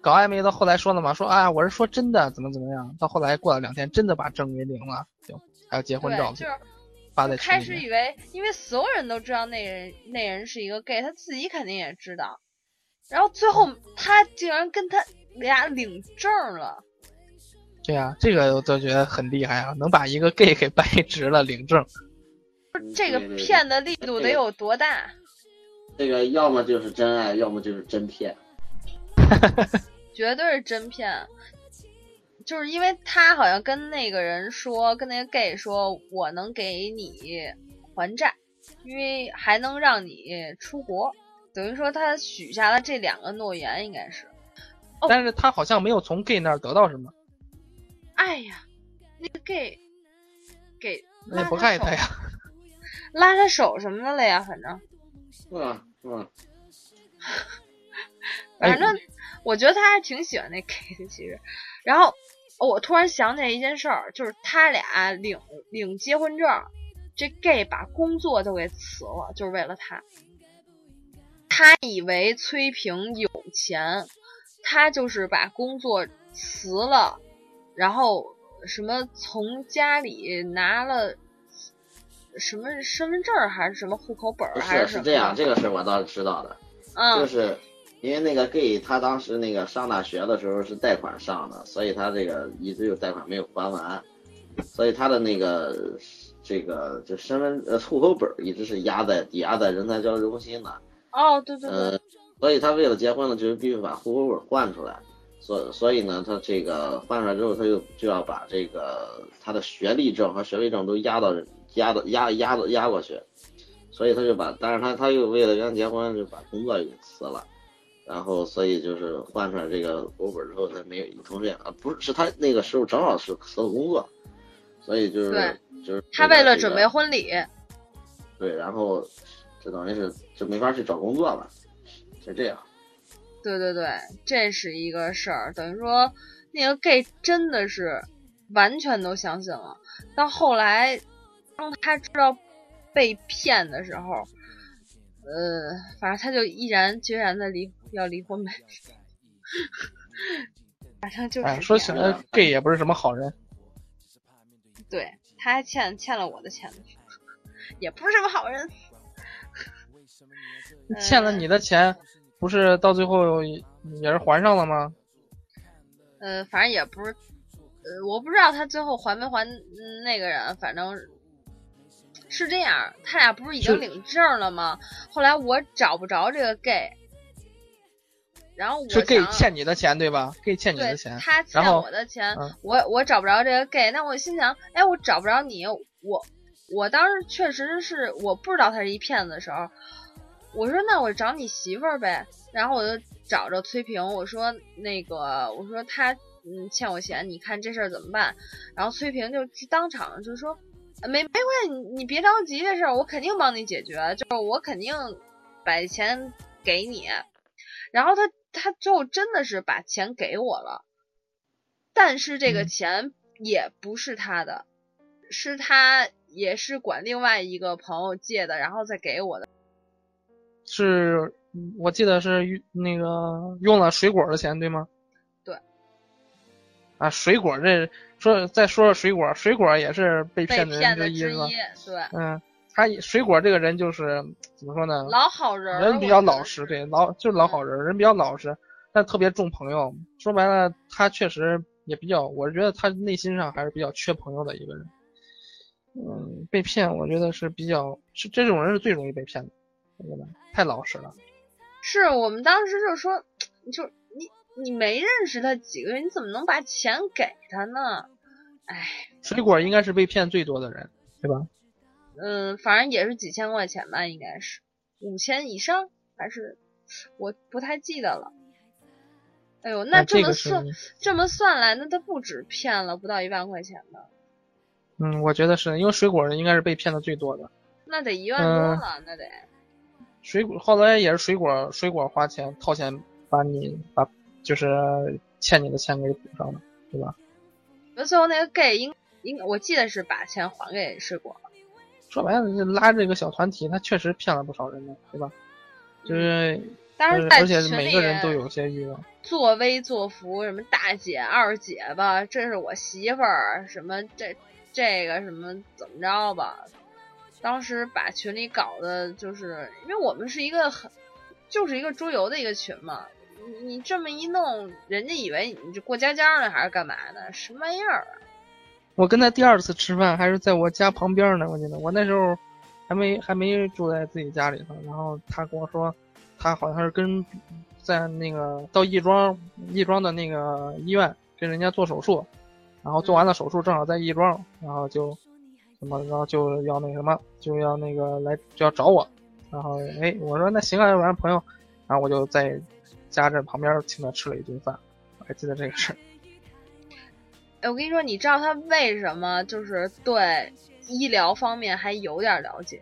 搞暧昧到后来说了嘛，说啊我是说真的，怎么怎么样，到后来过了两天真的把证给领了，就还有结婚照
对，就是
发在群
开
里面。
始以为，因为所有人都知道那人那人是一个 gay，他自己肯定也知道。然后最后他竟然跟他俩领证了，
对呀、这个我都觉得很厉害啊，能把一个 gay 给掰直了领证。
这个骗的力度得有多大？
这个要么就是真爱，要么就是真骗。
绝对是真骗。就是因为他好像跟那个人说，跟那个 gay 说，我能给你还债，因为还能让你出国，等于说他许下了这两个诺言，应该是。哦
但是他好像没有从 gay 那儿得到什么，
哎呀，那个 gay 给
那也不
拉手
害他呀。
拉他手什么的了呀，反正
是吧？是吧？
哎
反正我觉得他还挺喜欢那 gay 的，其实。然后、哦我突然想起来一件事儿，就是他俩领领结婚证，这 gay 把工作都给辞了，就是为了他。他以为崔平有钱，他就是把工作辞了，然后什么从家里拿了什么身份证还是什么户口本儿
不
还什么
是是这样，这个事儿我倒是知道的，
嗯，
就是因为那个 gay 他当时那个上大学的时候是贷款上的，所以他这个一直有贷款没有还完，所以他的那个这个就身份呃户口本一直是压在抵押在人才交流中心的，
哦，对对对，
呃，所以他为了结婚呢，就是必须把户口本换出来。所所以呢，他这个换出来之后，他就就要把这个他的学历证和学位证都压到压到压压到压过去，所以他就把，但是他他又为了跟他结婚，就把工作给辞了，然后所以就是换出来这个户口本之后，他没有同时啊，不是是他那个时候正好是辞了工作，所以就是
对
就是
他为了准备婚礼，
对，然后就等于是就没法去找工作了，是这样。
对对对，这是一个事儿，等于说那个 gay 真的是完全都相信了。到后来，当他知道被骗的时候，呃，反正他就毅然决然的离要离婚呗。反正就是
哎，说起来，gay 也不是什么好人。
对，他还欠欠了我的钱呢，也不是什么好人。
欠了你的钱，不是到最后也是还上了吗？
呃，反正也不是，呃，我不知道他最后还没还嗯那个人，反正是这样。他俩不是已经领证了吗？后来我找不着这个 gay，然后我
是 gay 欠你的钱对吧？gay 欠你的钱，
他欠我的钱，
嗯
我我找不着这个 gay，那我心想，哎，我找不着你，我我当时确实是我不知道他是一骗子的时候，我说那我找你媳妇儿呗，然后我就找着崔平，我说那个我说他嗯欠我钱，你看这事儿怎么办？然后崔平就当场就说。呃没没关系，你你别着急，这事儿我肯定帮你解决，就是我肯定把钱给你。然后他他最后真的是把钱给我了，但是这个
嗯
钱也不是他的，是他也是管另外一个朋友借的，然后再给我的。
是我记得是那个用了水果的钱对吗？
对。
啊，水果这说再说说水果，水果也是被
被
骗的人之一是吧？
对，
嗯，他水果这个人就是怎么说呢？
老好人，
人比较老实，对，老就是老好人，人比较老实，但特别重朋友。说白了，他确实也比较，我觉得他内心上还是比较缺朋友的一个人。嗯，被骗，我觉得是比较是这种人是最容易被骗的，太老实了。
是我们当时就说，你就你你没认识他几个月，你怎么能把钱给他呢？哎，
水果应该是被骗最多的人，对吧？
嗯，反正也是几千块钱吧，应该是五千以上，还是我不太记得了。哎呦，那这么算、这么算来，那他不止骗了不到一万块钱吧，
嗯，我觉得是因为水果应该是被骗的最多的。
那得一万多
嗯
了，那得。
水果后来也是水果水果花钱掏钱把你把就是欠你的钱给补上了，对吧？
那最后那个 gay 应应我记得是把钱还给水果了，
说白了，这拉这个小团体，他确实骗了不少人呢，对吧？就是，
当然在
呃而且每个人都有些欲望。
作威作福，什么大姐二姐吧，这是我媳妇儿，什么这这个什么怎么着吧。当时把群里搞的，就是因为我们是一个很，就是一个桌游的一个群嘛。你你这么一弄，人家以为你这过家家呢，还是干嘛呢？什么玩意儿啊？
我跟他第二次吃饭还是在我家旁边呢，我记得我那时候还没还没住在自己家里头，然后他跟我说，他好像是跟在那个到亦庄亦庄的那个医院跟人家做手术，然后做完了手术正好在亦庄，然后就什么，然后就要那什么，就要那个来就要找我，然后哎我说那行啊，要不然朋友，然后我就在家这旁边请他吃了一顿饭，我还记得这个事儿。
哎，我跟你说，你知道他为什么就是对医疗方面还有点了解？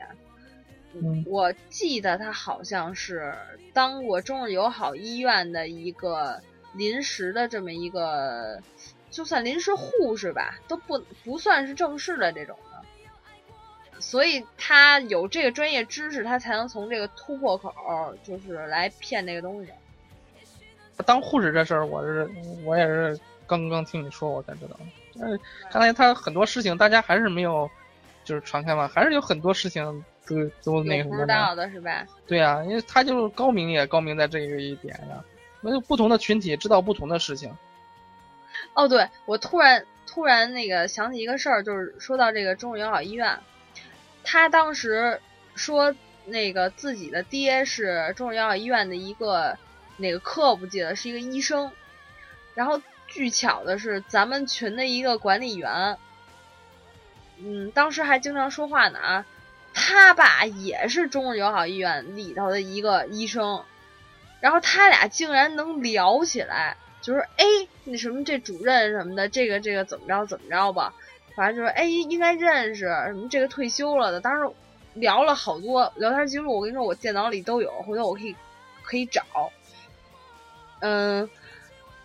嗯
我记得他好像是当过中日友好医院的一个临时的这么一个，就算临时护士吧，都不不算是正式的这种的。所以他有这个专业知识，他才能从这个突破口，就是来骗这个东西。
当护士这事儿，我是我也是刚刚听你说，我才知道。但是看来他很多事情大家还是没有就是传开嘛，还是有很多事情都都那个
有不知
什么的。
道的是吧？
对啊，因为他就是高明也高明在这个一点呀。那就不同的群体知道不同的事情。
哦，对，我突然突然那个想起一个事儿，就是说到这个中日友好医院，他当时说那个自己的爹是中日友好医院的一个哪个科不记得，是一个医生。然后巨巧的是，咱们群的一个管理员，嗯，当时还经常说话呢啊，他爸也是中日友好医院里头的一个医生，然后他俩竟然能聊起来。就是哎，那什么这主任什么的，这个这个怎么着怎么着吧，反正就是哎应该认识什么这个退休了的，当时聊了好多聊天记录，我跟你说我电脑里都有，回头我可以可以找，嗯，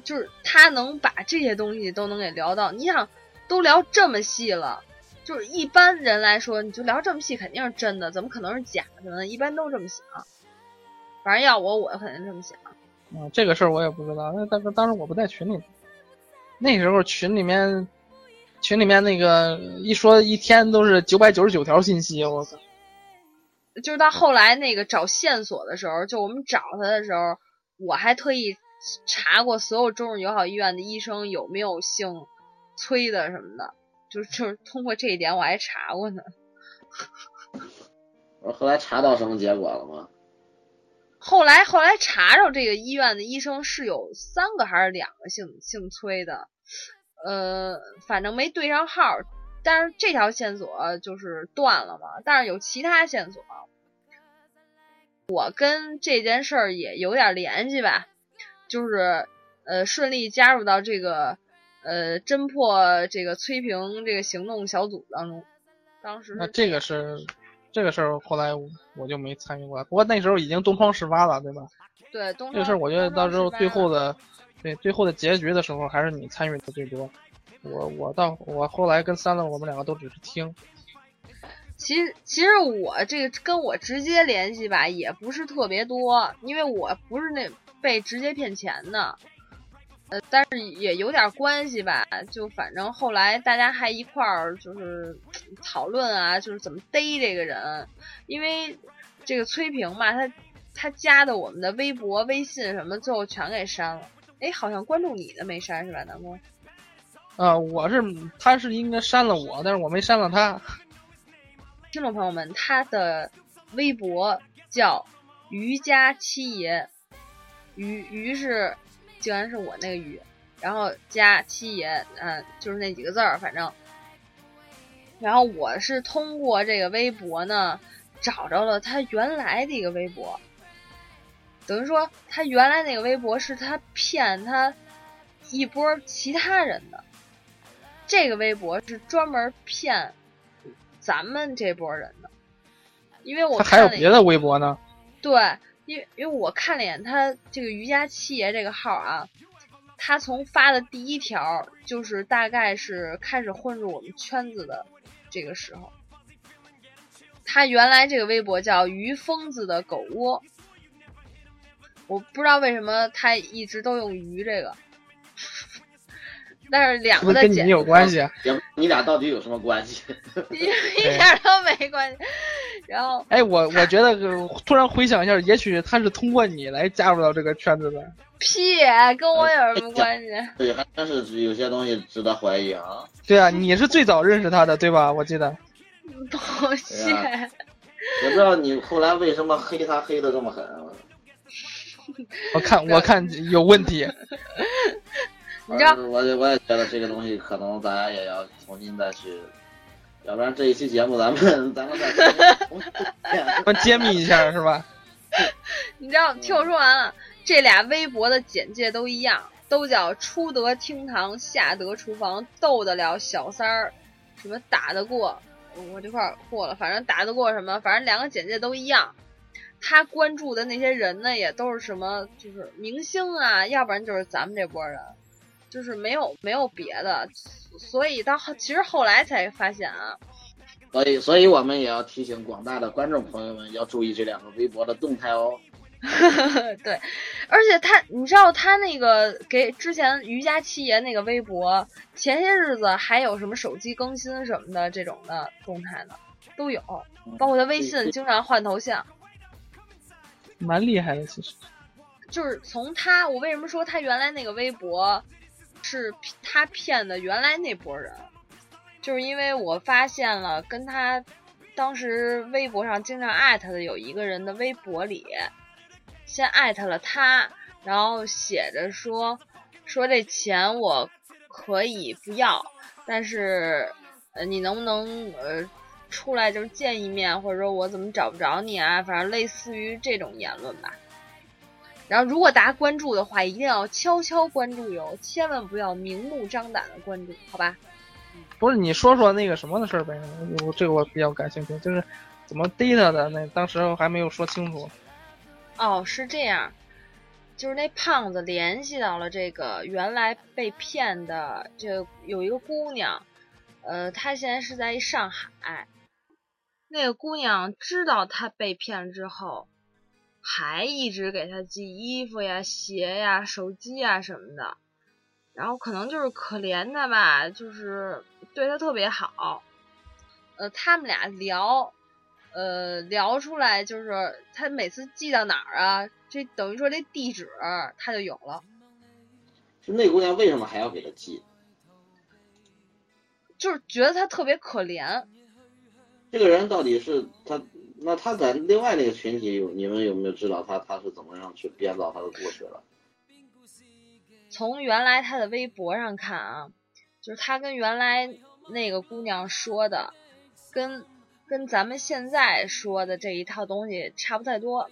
就是他能把这些东西都能给聊到，你想都聊这么细了，就是一般人来说，你就聊这么细肯定是真的，怎么可能是假的呢？一般都这么想，反正要我我肯定这么想。
啊，这个事儿我也不知道，那但是当时我不在群里，那时候群里面，群里面那个一说一天都是九百九十九条信息，我操！
就是到后来那个找线索的时候，就我们找他的时候，我还特意查过所有中日友好医院的医生有没有姓崔的什么的，就是就是通过这一点我还查过呢。
我说后来查到什么结果了吗？
后来后来查着这个医院的医生是有三个还是两个姓姓崔的，呃，反正没对上号，但是这条线索就是断了嘛。但是有其他线索，我跟这件事儿也有点联系吧，就是呃顺利加入到这个呃侦破这个崔平这个行动小组当中。当时是
那这个是这个事儿，后来我就没参与过。不过那时候已经东窗事发了，对吧？
对东
这个事儿，我觉得到时候最后的，对最后的结局的时候，还是你参与的最多。我我到我后来跟三乐，我们两个都只是听。
其实其实我这个跟我直接联系吧，也不是特别多，因为我不是那被直接骗钱的，呃，但是也有点关系吧。就反正后来大家还一块儿就是 讨论啊，就是怎么逮这个人，因为这个崔平嘛，他他加的我们的微博、微信什么，最后全给删了。哎，好像关注你的没删是吧，南宫？
啊、我是他是应该删了我，但是我没删了他。
听众朋友们，他的微博叫瑜伽七爷，瑜瑜是竟然是我那个瑜，然后加七爷，嗯、就是那几个字儿，反正。然后我是通过这个微博呢，找着了他原来的一个微博，等于说他原来那个微博是他骗他一波其他人的，这个微博是专门骗咱们这波人的，因为我
他还有别的微博呢。
对，因为因为我看了眼他这个瑜伽七爷这个号啊，他从发的第一条就是大概是开始混入我们圈子的这个时候。他原来这个微博叫“于疯子的狗窝”，我不知道为什么他一直都用“鱼”这个，但是两个的简
跟你有关系啊？
你俩到底有什么关系？
一 一点都没关系。然后
哎，我我觉得呃突然回想一下，也许他是通过你来加入到这个圈子的。
屁跟我有什么关系？
对，还真是有些东西值得怀疑啊。
对啊，你是最早认识他的，对吧？我记得。
抱歉。
也不知道你后来为什么黑他黑的这么狠啊。
我看 我看有问题。
你知道
呃我也我也觉得这个东西可能大家也要重新再去，要不然这一期节目咱们咱们再
我揭秘一下是吧？
你知道，听我说完了，这俩微博的简介都一样，都叫出得厅堂，下得厨房，斗得了小三儿，什么打得过，我这块儿过了，反正打得过什么，反正两个简介都一样。他关注的那些人呢，也都是什么，就是明星啊，要不然就是咱们这波人，就是没有没有别的，所以到后其实后来才发现啊，
所以所以我们也要提醒广大的观众朋友们要注意这两个微博的动态哦。
对，而且他，你知道他那个给之前瑜伽七爷那个微博，前些日子还有什么手机更新什么的这种的动态呢，都有，包括他微信经常换头像，
蛮厉害的，其实。
就是从他，我为什么说他原来那个微博是他骗的原来那波人，就是因为我发现了跟他当时微博上经常艾特的有一个人的微博里，先艾特了他，然后写着说说这钱我可以不要，但是呃你能不能呃出来就是见一面，或者说我怎么找不着你啊，反正类似于这种言论吧。然后，如果大家关注的话，一定要悄悄关注哟，千万不要明目张胆的关注，好吧？
不是你说说那个什么的事儿呗？我这个我比较感兴趣，就是怎么逮他的？那当时还没有说清楚。
哦，是这样，就是那胖子联系到了这个原来被骗的这有一个姑娘，呃，她现在是在上海。那个姑娘知道他被骗之后，还一直给他寄衣服呀、鞋呀、手机呀什么的，然后可能就是可怜他吧，就是对他特别好。呃，他们俩聊，呃，聊出来就是他每次寄到哪儿啊，这等于说这地址他就有了，
就那姑娘为什么还要给他寄？
就是觉得他特别可怜。
这个人到底是他？那他在另外那个群体有你们有没有知道他他是怎么样去编造他的故事的？
从原来他的微博上看啊，就是他跟原来那个姑娘说的，跟跟咱们现在说的这一套东西差不太多，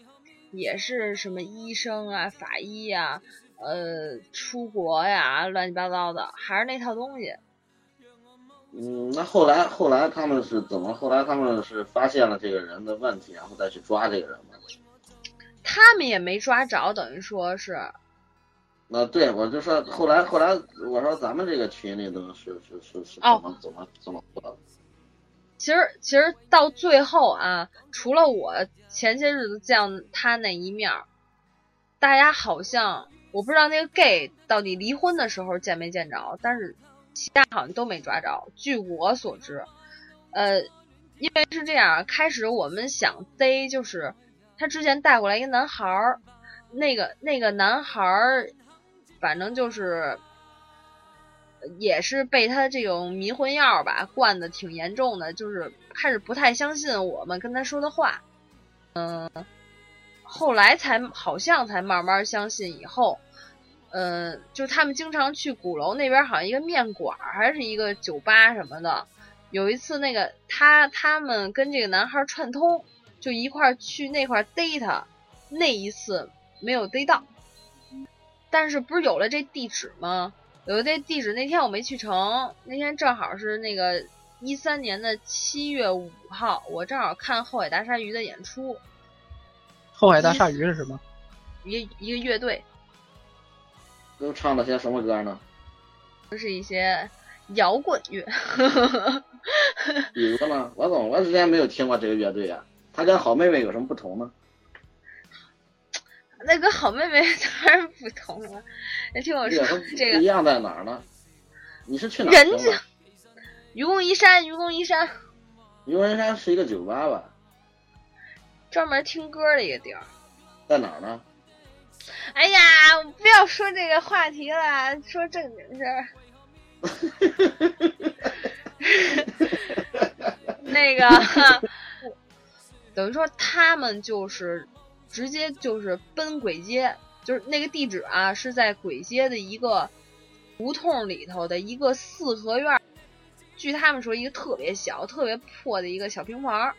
也是什么医生啊、法医呀、呃出国呀、乱七八糟的，还是那套东西。
嗯，那后来后来他们是怎么？后来他们是发现了这个人的问题，然后再去抓这个人吗？
他们也没抓着，等于说是
那对我就说后来后来我说咱们这个群里头是是是是
哦
怎么怎么怎么做的？
其实其实到最后啊，除了我前些日子见他那一面儿，大家好像我不知道那个 gay 到底离婚的时候见没见着，但是其他好像都没抓着。据我所知，呃，因为是这样，开始我们想逮就是他之前带过来一个男孩儿，那个那个男孩儿，反正就是。也是被他这种迷魂药吧灌的挺严重的，就是开始不太相信我们跟他说的话。嗯，后来才好像才慢慢相信，以后，嗯、就是他们经常去鼓楼那边，好像一个面馆儿还是一个酒吧什么的。有一次，那个他他们跟这个男孩串通，就一块儿去那块儿逮他，那一次没有逮到。但是不是有了这地址吗？有了这地址，那天我没去成，那天正好是那个一三年的七月五号，我正好看后海大鲨鱼的演出，
后海大鲨鱼是什么？
一个一个乐队，
都唱的些什么歌呢？
都是一些摇滚乐。
比如呢？我怎么我之前没有听过这个乐队啊？它跟好妹妹有什么不同呢？
那跟好妹妹 当然不同了。你听我说
这个一样在哪儿呢？你是去哪儿听
人家？愚公移山，愚公移山，
愚公移山是一个酒吧吧？
专门听歌的一个地儿。
在哪儿呢？
哎呀，不要说这个话题了，说正经事儿。那个，等于说他们就是直接就是奔簋街，就是那个地址啊，是在簋街的一个胡同里头的一个四合院。据他们说，一个特别小、特别破的一个小平房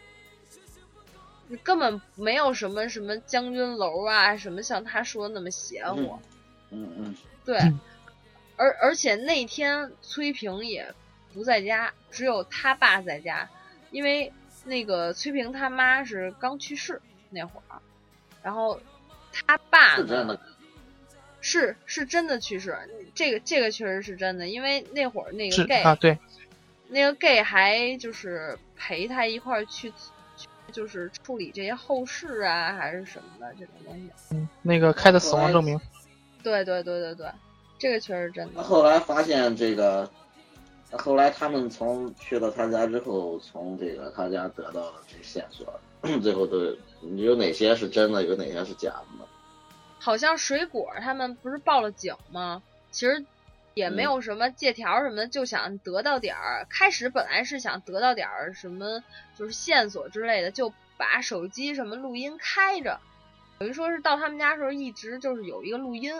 儿，根本没有什么什么将军楼啊，什么像他说的那么邪乎。
嗯嗯，
对，
嗯
而而且那天崔平也不在家，只有他爸在家，因为那个崔平他妈是刚去世那会儿，然后他爸呢
是。
是是真的去世，这个这个确实是真的，因为那会儿那个 gay
啊，对，
那个 gay 还就是陪他一块儿去。去就是处理这些后事啊，还是什么的这种东西。
嗯那个开的死亡证明，
对对对对对，这个确实真的。
后来发现这个，后来他们从去了他家之后，从这个他家得到了这线索，最后都有哪些是真的，有哪些是假的呢？
好像水果他们不是报了警吗？其实也没有什么借条什么的，就想得到点儿。开始本来是想得到点儿什么，就是线索之类的，就把手机什么录音开着。等于说是到他们家的时候，一直就是有一个录音。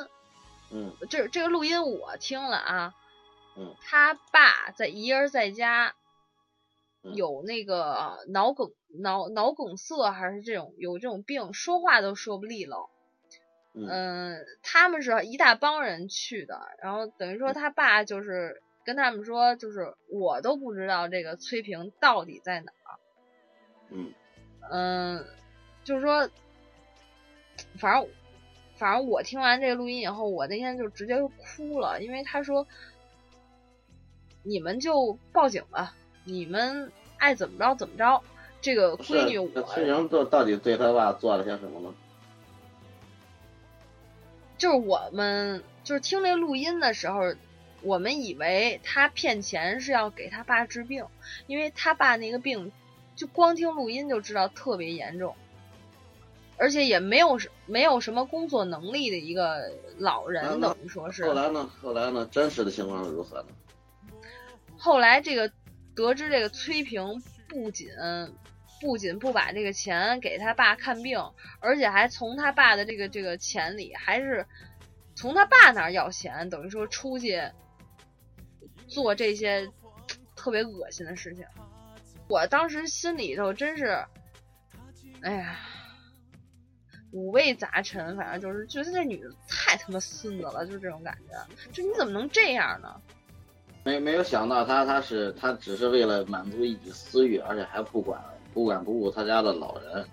嗯
这这个录音我听了啊，
嗯，
他爸在一人在家，
嗯
有那个脑梗脑脑梗塞还是这种有这种病，说话都说不利落。
嗯
嗯，他们是一大帮人去的，然后等于说他爸就是跟他们说，就是我都不知道这个崔平到底在哪儿。
嗯
嗯，就是说，反正反正我听完这个录音以后，我那天就直接就哭了，因为他说，你们就报警吧，你们爱怎么着怎么着，这个闺女我
崔宁到到底对他爸做了些什么呢？
就是我们就是听这录音的时候，我们以为他骗钱是要给他爸治病，因为他爸那个病，就光听录音就知道特别严重，而且也没有什没有什么工作能力的一个老人，等于说是。
后来呢？后来呢？真实的情况是如何呢？
后来这个得知这个崔平不仅不仅不把这个钱给他爸看病，而且还从他爸的这个这个钱里，还是从他爸那儿要钱，等于说出去做这些特别恶心的事情。我当时心里头真是，哎呀，五味杂陈，反正就是觉得这女的太他妈孙子了，就是这种感觉。就你怎么能这样呢？
没没有想到他他是他只是为了满足一己私欲，而且还不管不管不顾他家的老人。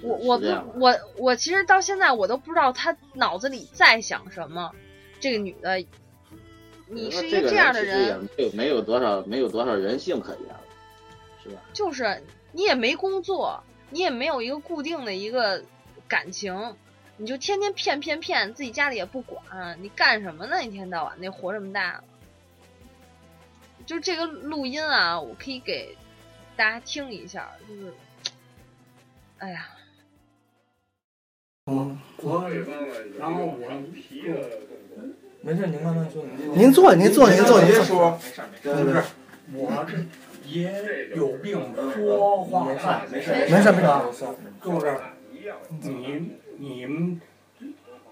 我我不我我其实到现在我都不知道他脑子里在想什么。这个女的，你是一
个
这样的
其实也
人，
没有没有多少没有多少人性可言了，是吧？
就是你也没工作，你也没有一个固定的一个感情，你就天天骗骗骗，自己家里也不管，你干什么呢？一天到晚，那活这么大了。就这个录音啊，我可以给大家听一下，就是，哎呀，
嗯，我然后我没事，您慢慢说。
您坐，您坐，您坐，您坐。
说，就是我这也有病，说话没事，没事
没事没事
就是你你们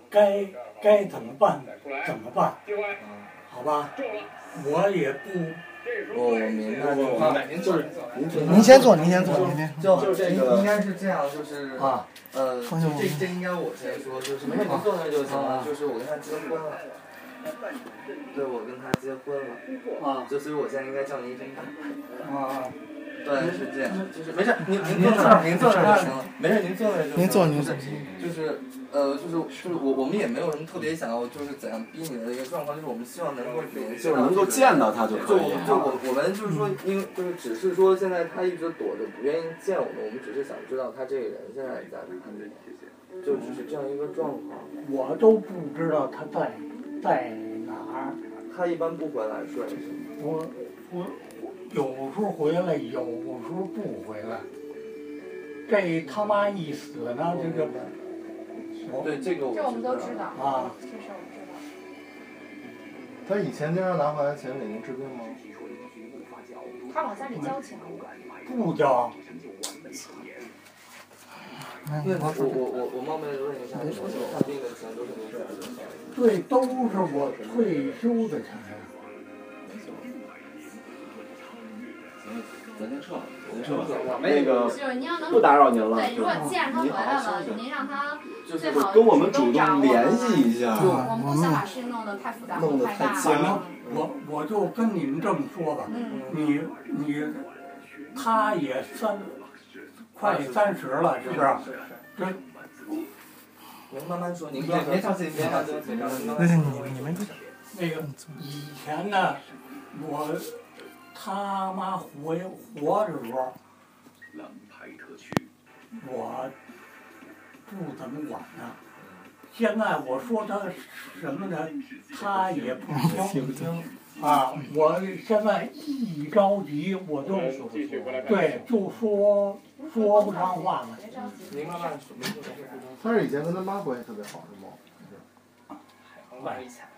该该怎么办怎么办，好吧？我也不
我明白这个，就是
您先坐，您先坐，您先。
就
这
个应该是这样，就是
啊，
呃，这这应该我先说，就是没事，您坐那儿就行了。就是我跟他结婚了，对，我跟他结婚了，
啊，
就所以我现在应该叫您一声大。
啊，
对，是这样，就是没事，您您坐那儿，您坐那儿就行了，没事，您坐那儿就行了。
您坐您
坐就是呃，就是就是我我们也没有什么特别想要就是怎样逼你的一个状况，就是我们希望能够联系，
就是能够见到他就可以
就就我我们就是说，因为就是只是说现在他一直躲着不愿意见我们，我们只是想知道他这个人现在在哪里，就只是这样一个状况。
我都不知道他在在哪儿。
他一般不回来睡？
我我有时候回来，有时候不回来。这他妈一死呢，这个
对这个我
这我们都知道
啊。
这事儿我知道。
他以前经常拿回来钱给您治病吗？
他往家里交钱。
不交。
那我我我我冒昧问一下，你说看病的钱都是您自己的？
对，都是我退休的钱。
咱先撤了，咱
撤
吧。那个不打扰您了。
对，如果既然他回
您好
来了，
好休息。
您让他
就是
最好
跟我们主动联系一下。
我们不想把事情弄得太复杂
弄得
太大。
反正我我就跟你们这么说吧，
嗯
你你他也三快三十了，是不是？这
您慢慢说，您别别着急，别着急，别着急。
你你们
那个以前呢，我他妈活活着时候，我不怎么管他。现在我说他什么呢，他也不听。啊，我现在一着急我就对就说说不上话了。
他是以前跟他妈关系特别好，是吗？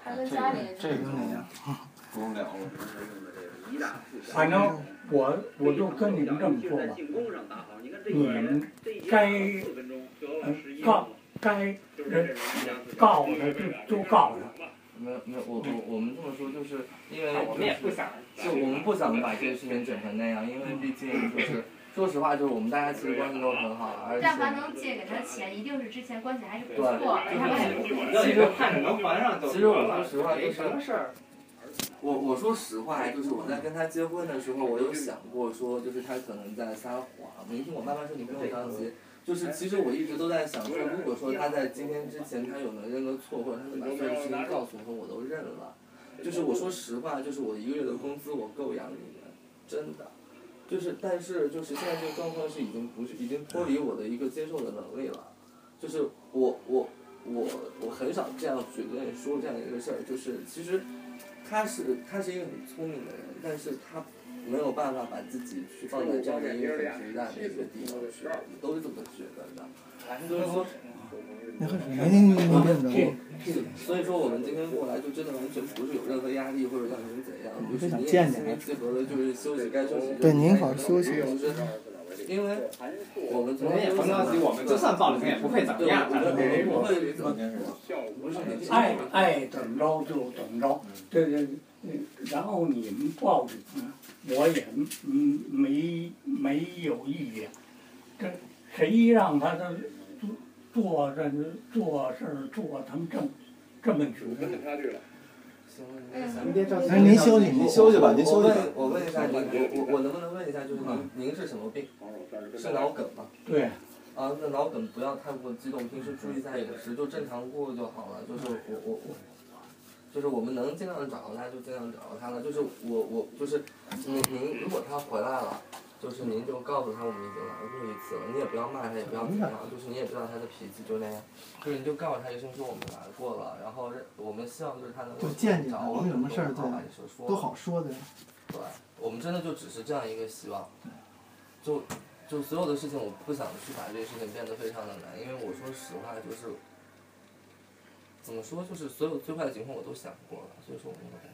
他跟家里
这个那样，
不用聊了。
反正我我就跟你们这么说吧，你们该呃告该人告他就就告他。
没有没有，我我我们这么说，就是因为
我们也不想
就我们不想把这个事情整成那样，因为毕竟就是说实话，就是我们大家其实关系都很好，而且
但凡能借给他钱，一定是之前关系还是不
对，
错，而且他们也不
其实看着能还上就。其实我说实话就是
什么事儿。
我我说实话，就是我在跟他结婚的时候，我有想过说，就是他可能在撒谎。您听我慢慢说，你不用着急。就是其实我一直都在想说，如果说他在今天之前他有能认个错，或者他能把所有事情告诉我，我都认了。就是我说实话，就是我一个月的工资我够养你们，真的。就是但是就是现在这个状况是已经不是已经脱离我的一个接受的能力了。就是我我我我很少这样去跟你说这样一个事儿，就是其实他是他是一个很聪明的人，但是他。没有办法把自己去放在这样的一个很平淡的一个地方去，我们都是这么觉得的。就是说，
没听你认真。
所以说我们今天过来就真的完全不是有任何压力或者让您怎样，就是
想
你也
见见
心平气和的，就是休息该休息。
对您好好休息
就是因为我们
我们也甭着急，我们就算报了警也不会怎么样。
我们不会怎么样。
爱爱怎么着就怎么着，这这，然后你们报警，我也嗯没没有意见。这谁让他这做做这做事儿做成这么这么久？
您
别着急您休息
您休息吧您休息吧
我问我问一下您，我我我能不能问一下，就是您您是什么病？是脑梗吗？
对。
啊，那脑梗不要太过激动，平时注意一下饮食，就正常过就好了。就是我我我，就是我们能尽量找到他就尽量找到他了。就是我我就是您您如果他回来了，就是您就告诉他我们已经来过一次了，你也不要骂他，也不要怎么样，就是你也知道他的脾气就那样，就是你就告诉他一声说我们来过了，然后我们希望就是他能够
就见见
找，
我们有什么事儿
都好把你说说
都好说的。
对，我们真的就只是这样一个希望，就就所有的事情，我不想去把这个事情变得非常的难，因为我说实话就是，怎么说就是所有最坏的情况我都想过了，所以说我没有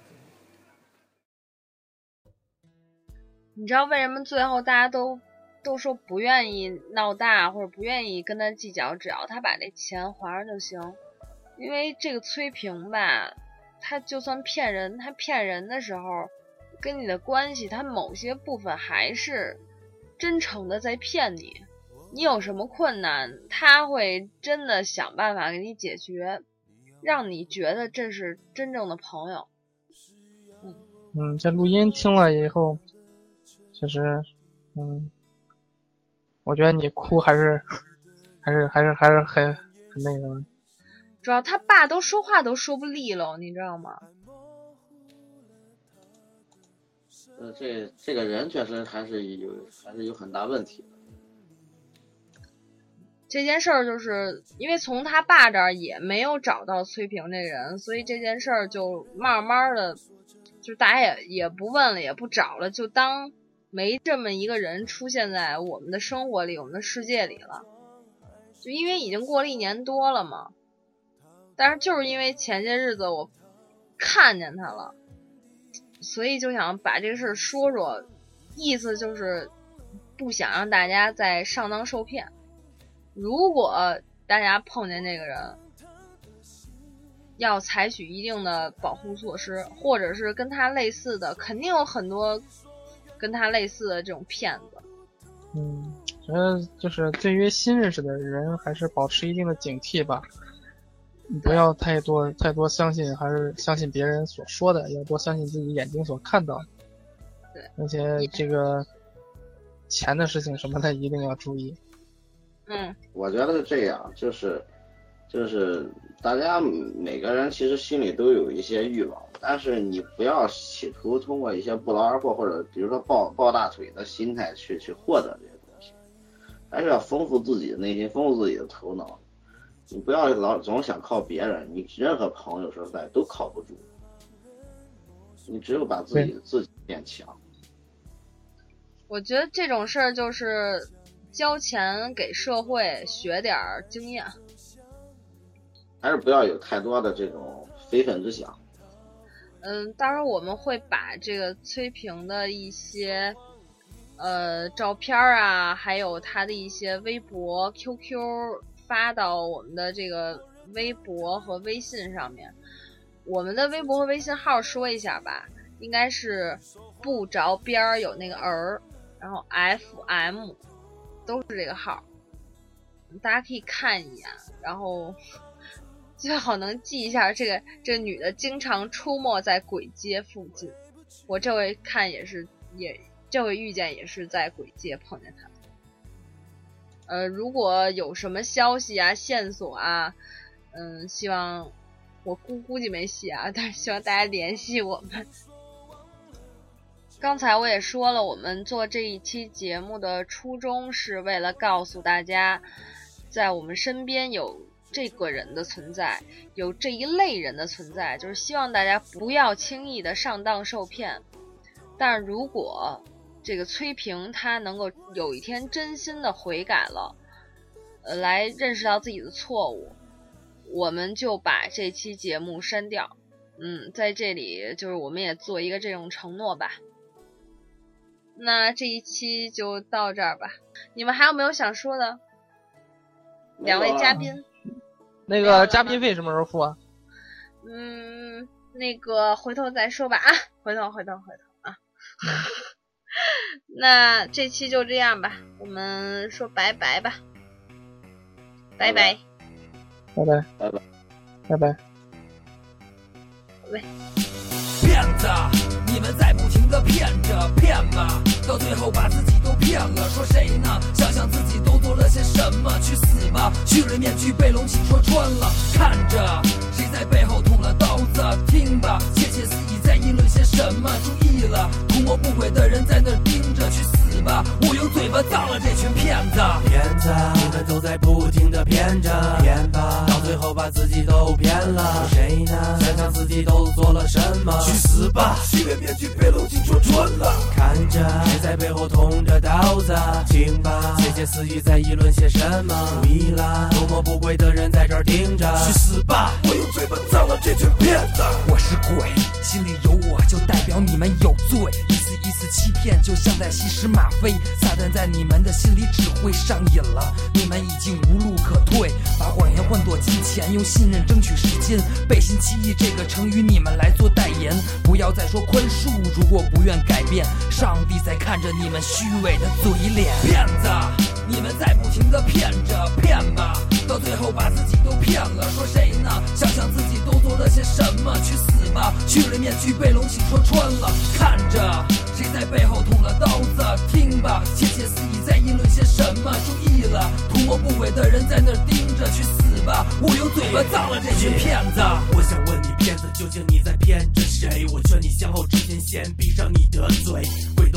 你知道为什么最后大家都都说不愿意闹大或者不愿意跟他计较，只要他把这钱还上就行。因为这个崔平吧，他就算骗人，他骗人的时候跟你的关系，他某些部分还是真诚的在骗你。你有什么困难，他会真的想办法给你解决，让你觉得这是真正的朋友。
嗯，这录音听了以后，其实，嗯，我觉得你哭还是还是还是还是很很那个。
主要他爸都说话都说不利落，你知道吗？
呃，这这个人确实还是有还是有很大问题的。
这件事儿就是因为从他爸这儿也没有找到崔平这个人，所以这件事儿就慢慢的，就大家也也不问了，也不找了，就当没这么一个人出现在我们的生活里，我们的世界里了。就因为已经过了一年多了嘛，但是就是因为前些日子我看见他了，所以就想把这个事儿说说，意思就是不想让大家再上当受骗。如果大家碰见这个人，要采取一定的保护措施，或者是跟他类似的，肯定有很多跟他类似的这种骗子。
嗯，觉得就是对于新认识的人，还是保持一定的警惕吧。不要太多太多相信，还是相信别人所说的，要多相信自己眼睛所看到。
对，
而且这个钱的事情什么的一定要注意。
嗯，
我觉得是这样，就是就是大家每个人其实心里都有一些欲望，但是你不要企图通过一些不劳而获或者比如说抱抱大腿的心态去去获得这些东西，还是要丰富自己的内心，丰富自己的头脑。你不要老总想靠别人，你任何朋友说实在都靠不住，你只有把自己自己变强。
我觉得这种事儿就是。交钱给社会学点儿经验，
还是不要有太多的这种非分之想。
嗯，到时候我们会把这个崔平的一些呃照片啊，还有他的一些微博、QQ 发到我们的这个微博和微信上面。我们的微博和微信号说一下吧，应该是不着边儿有那个儿，然后 FM。都是这个号，大家可以看一眼，然后最好能记一下这个这个女的经常出没在鬼街附近。我这回看也是，也这回遇见也是在鬼街碰见她。呃，如果有什么消息啊、线索啊，嗯，希望我估估计没戏啊，但是希望大家联系我们。刚才我也说了，我们做这一期节目的初衷是为了告诉大家，在我们身边有这个人的存在，有这一类人的存在，就是希望大家不要轻易的上当受骗。但如果这个崔平他能够有一天真心的悔改了，呃，来认识到自己的错误，我们就把这期节目删掉。嗯，在这里就是我们也做一个这种承诺吧。那这一期就到这儿吧，你们还有没有想说的？两位嘉宾，
那个嘉宾费什么时候付啊？
嗯，那个回头再说吧啊，回头回头回头啊。那这期就这样吧，我们说拜拜吧，拜拜，
拜拜
拜拜
拜拜。
喂。
骗子，你们在不停的骗着骗吧，到最后把自己都骗了。说谁呢？想想自己都做了些什么，去死吧！虚伪面具被龙气戳穿了，看着谁在背后捅了刀子？听吧，窃窃私语在议论些什么？注意了，图谋不轨的人在那盯着，去死吧！我用嘴巴葬了这群骗子，骗子，你们都在不停的骗着骗吧，到最后把自己都骗了。谁呢？想想自己都做了什么？去死吧！虚伪面具被龙井戳穿了，看着谁在背后捅着刀子？听吧，窃窃私语在议论些什么？注意了，图谋不轨的人在这儿盯着，去死吧！我用嘴巴葬了这群骗子。
我是鬼，心里有我就代表你们有罪，欺骗就像
在吸食吗啡，撒旦在你们的心里只会上瘾了，你们已经无路可退，把谎言换作金钱，用信任争取时间，背信弃义这个成语你们来做代言，不要再说宽恕，如果不愿改变，上帝在看着你们虚伪的嘴脸，骗子，你们在不停的骗着骗吧，到最后把自己都骗了，说谁呢？想想自己都做了些什么，去死吧！去了面具被龙起戳穿了，看着背后捅了刀子，听吧，窃窃私语在议论些什么？注意了，图谋不轨的人在那儿盯着，去死吧！我用嘴巴葬了这群骗子。
我想问你，骗子究竟你在骗着谁？我劝你向后之前先闭上你的嘴。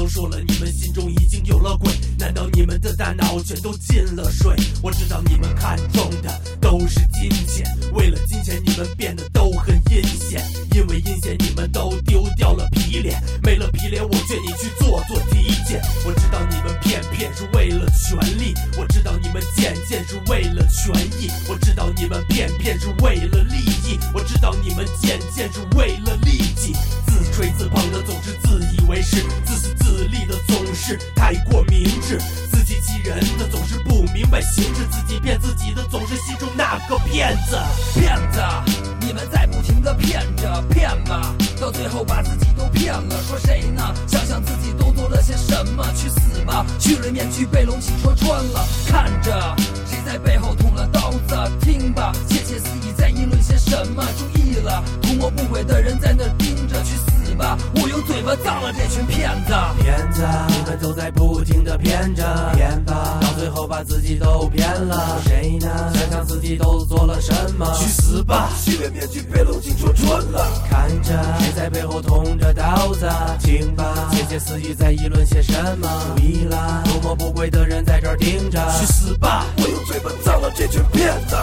都说了，你们心中已经有了鬼，难道你们的大脑全都进了水？我知道你们看中的都是金钱，为了金钱你们变得都很阴险，因为阴险你们都丢掉了皮脸，没了皮脸我劝你去做做体我知道你们骗骗是为了权利，我知道你们贱贱是为了权益，我知道你们骗骗是为了利益，我知道你们贱贱是为了利己，自吹自捧的总是自以为是，自私自利的总是太过明智，自欺欺人的总是不明白形势，自己骗自己的总是心中那个骗子。
骗子，你们在不停的骗着骗吧，到最后把自己都骗了，说谁呢？想想自己都做了些什么，去死吧！去了面具被龙起戳穿了，看着谁在背后捅了刀子，听吧，窃窃私语在议论些什么？注意了，图谋不轨的人在那盯着，去死吧！我用嘴巴葬了这群骗子。
骗子，你们都在不停的骗着骗吧，到最后把自己都骗了。谁呢？想想自己都做了什么？
去死吧！
虚伪面具被龙井戳穿了。看着谁在背后捅着刀子？听吧，窃窃私语在议论些什么？注意了，图谋不轨的人在这儿盯着。
去死吧！
我用嘴巴葬了这群骗子。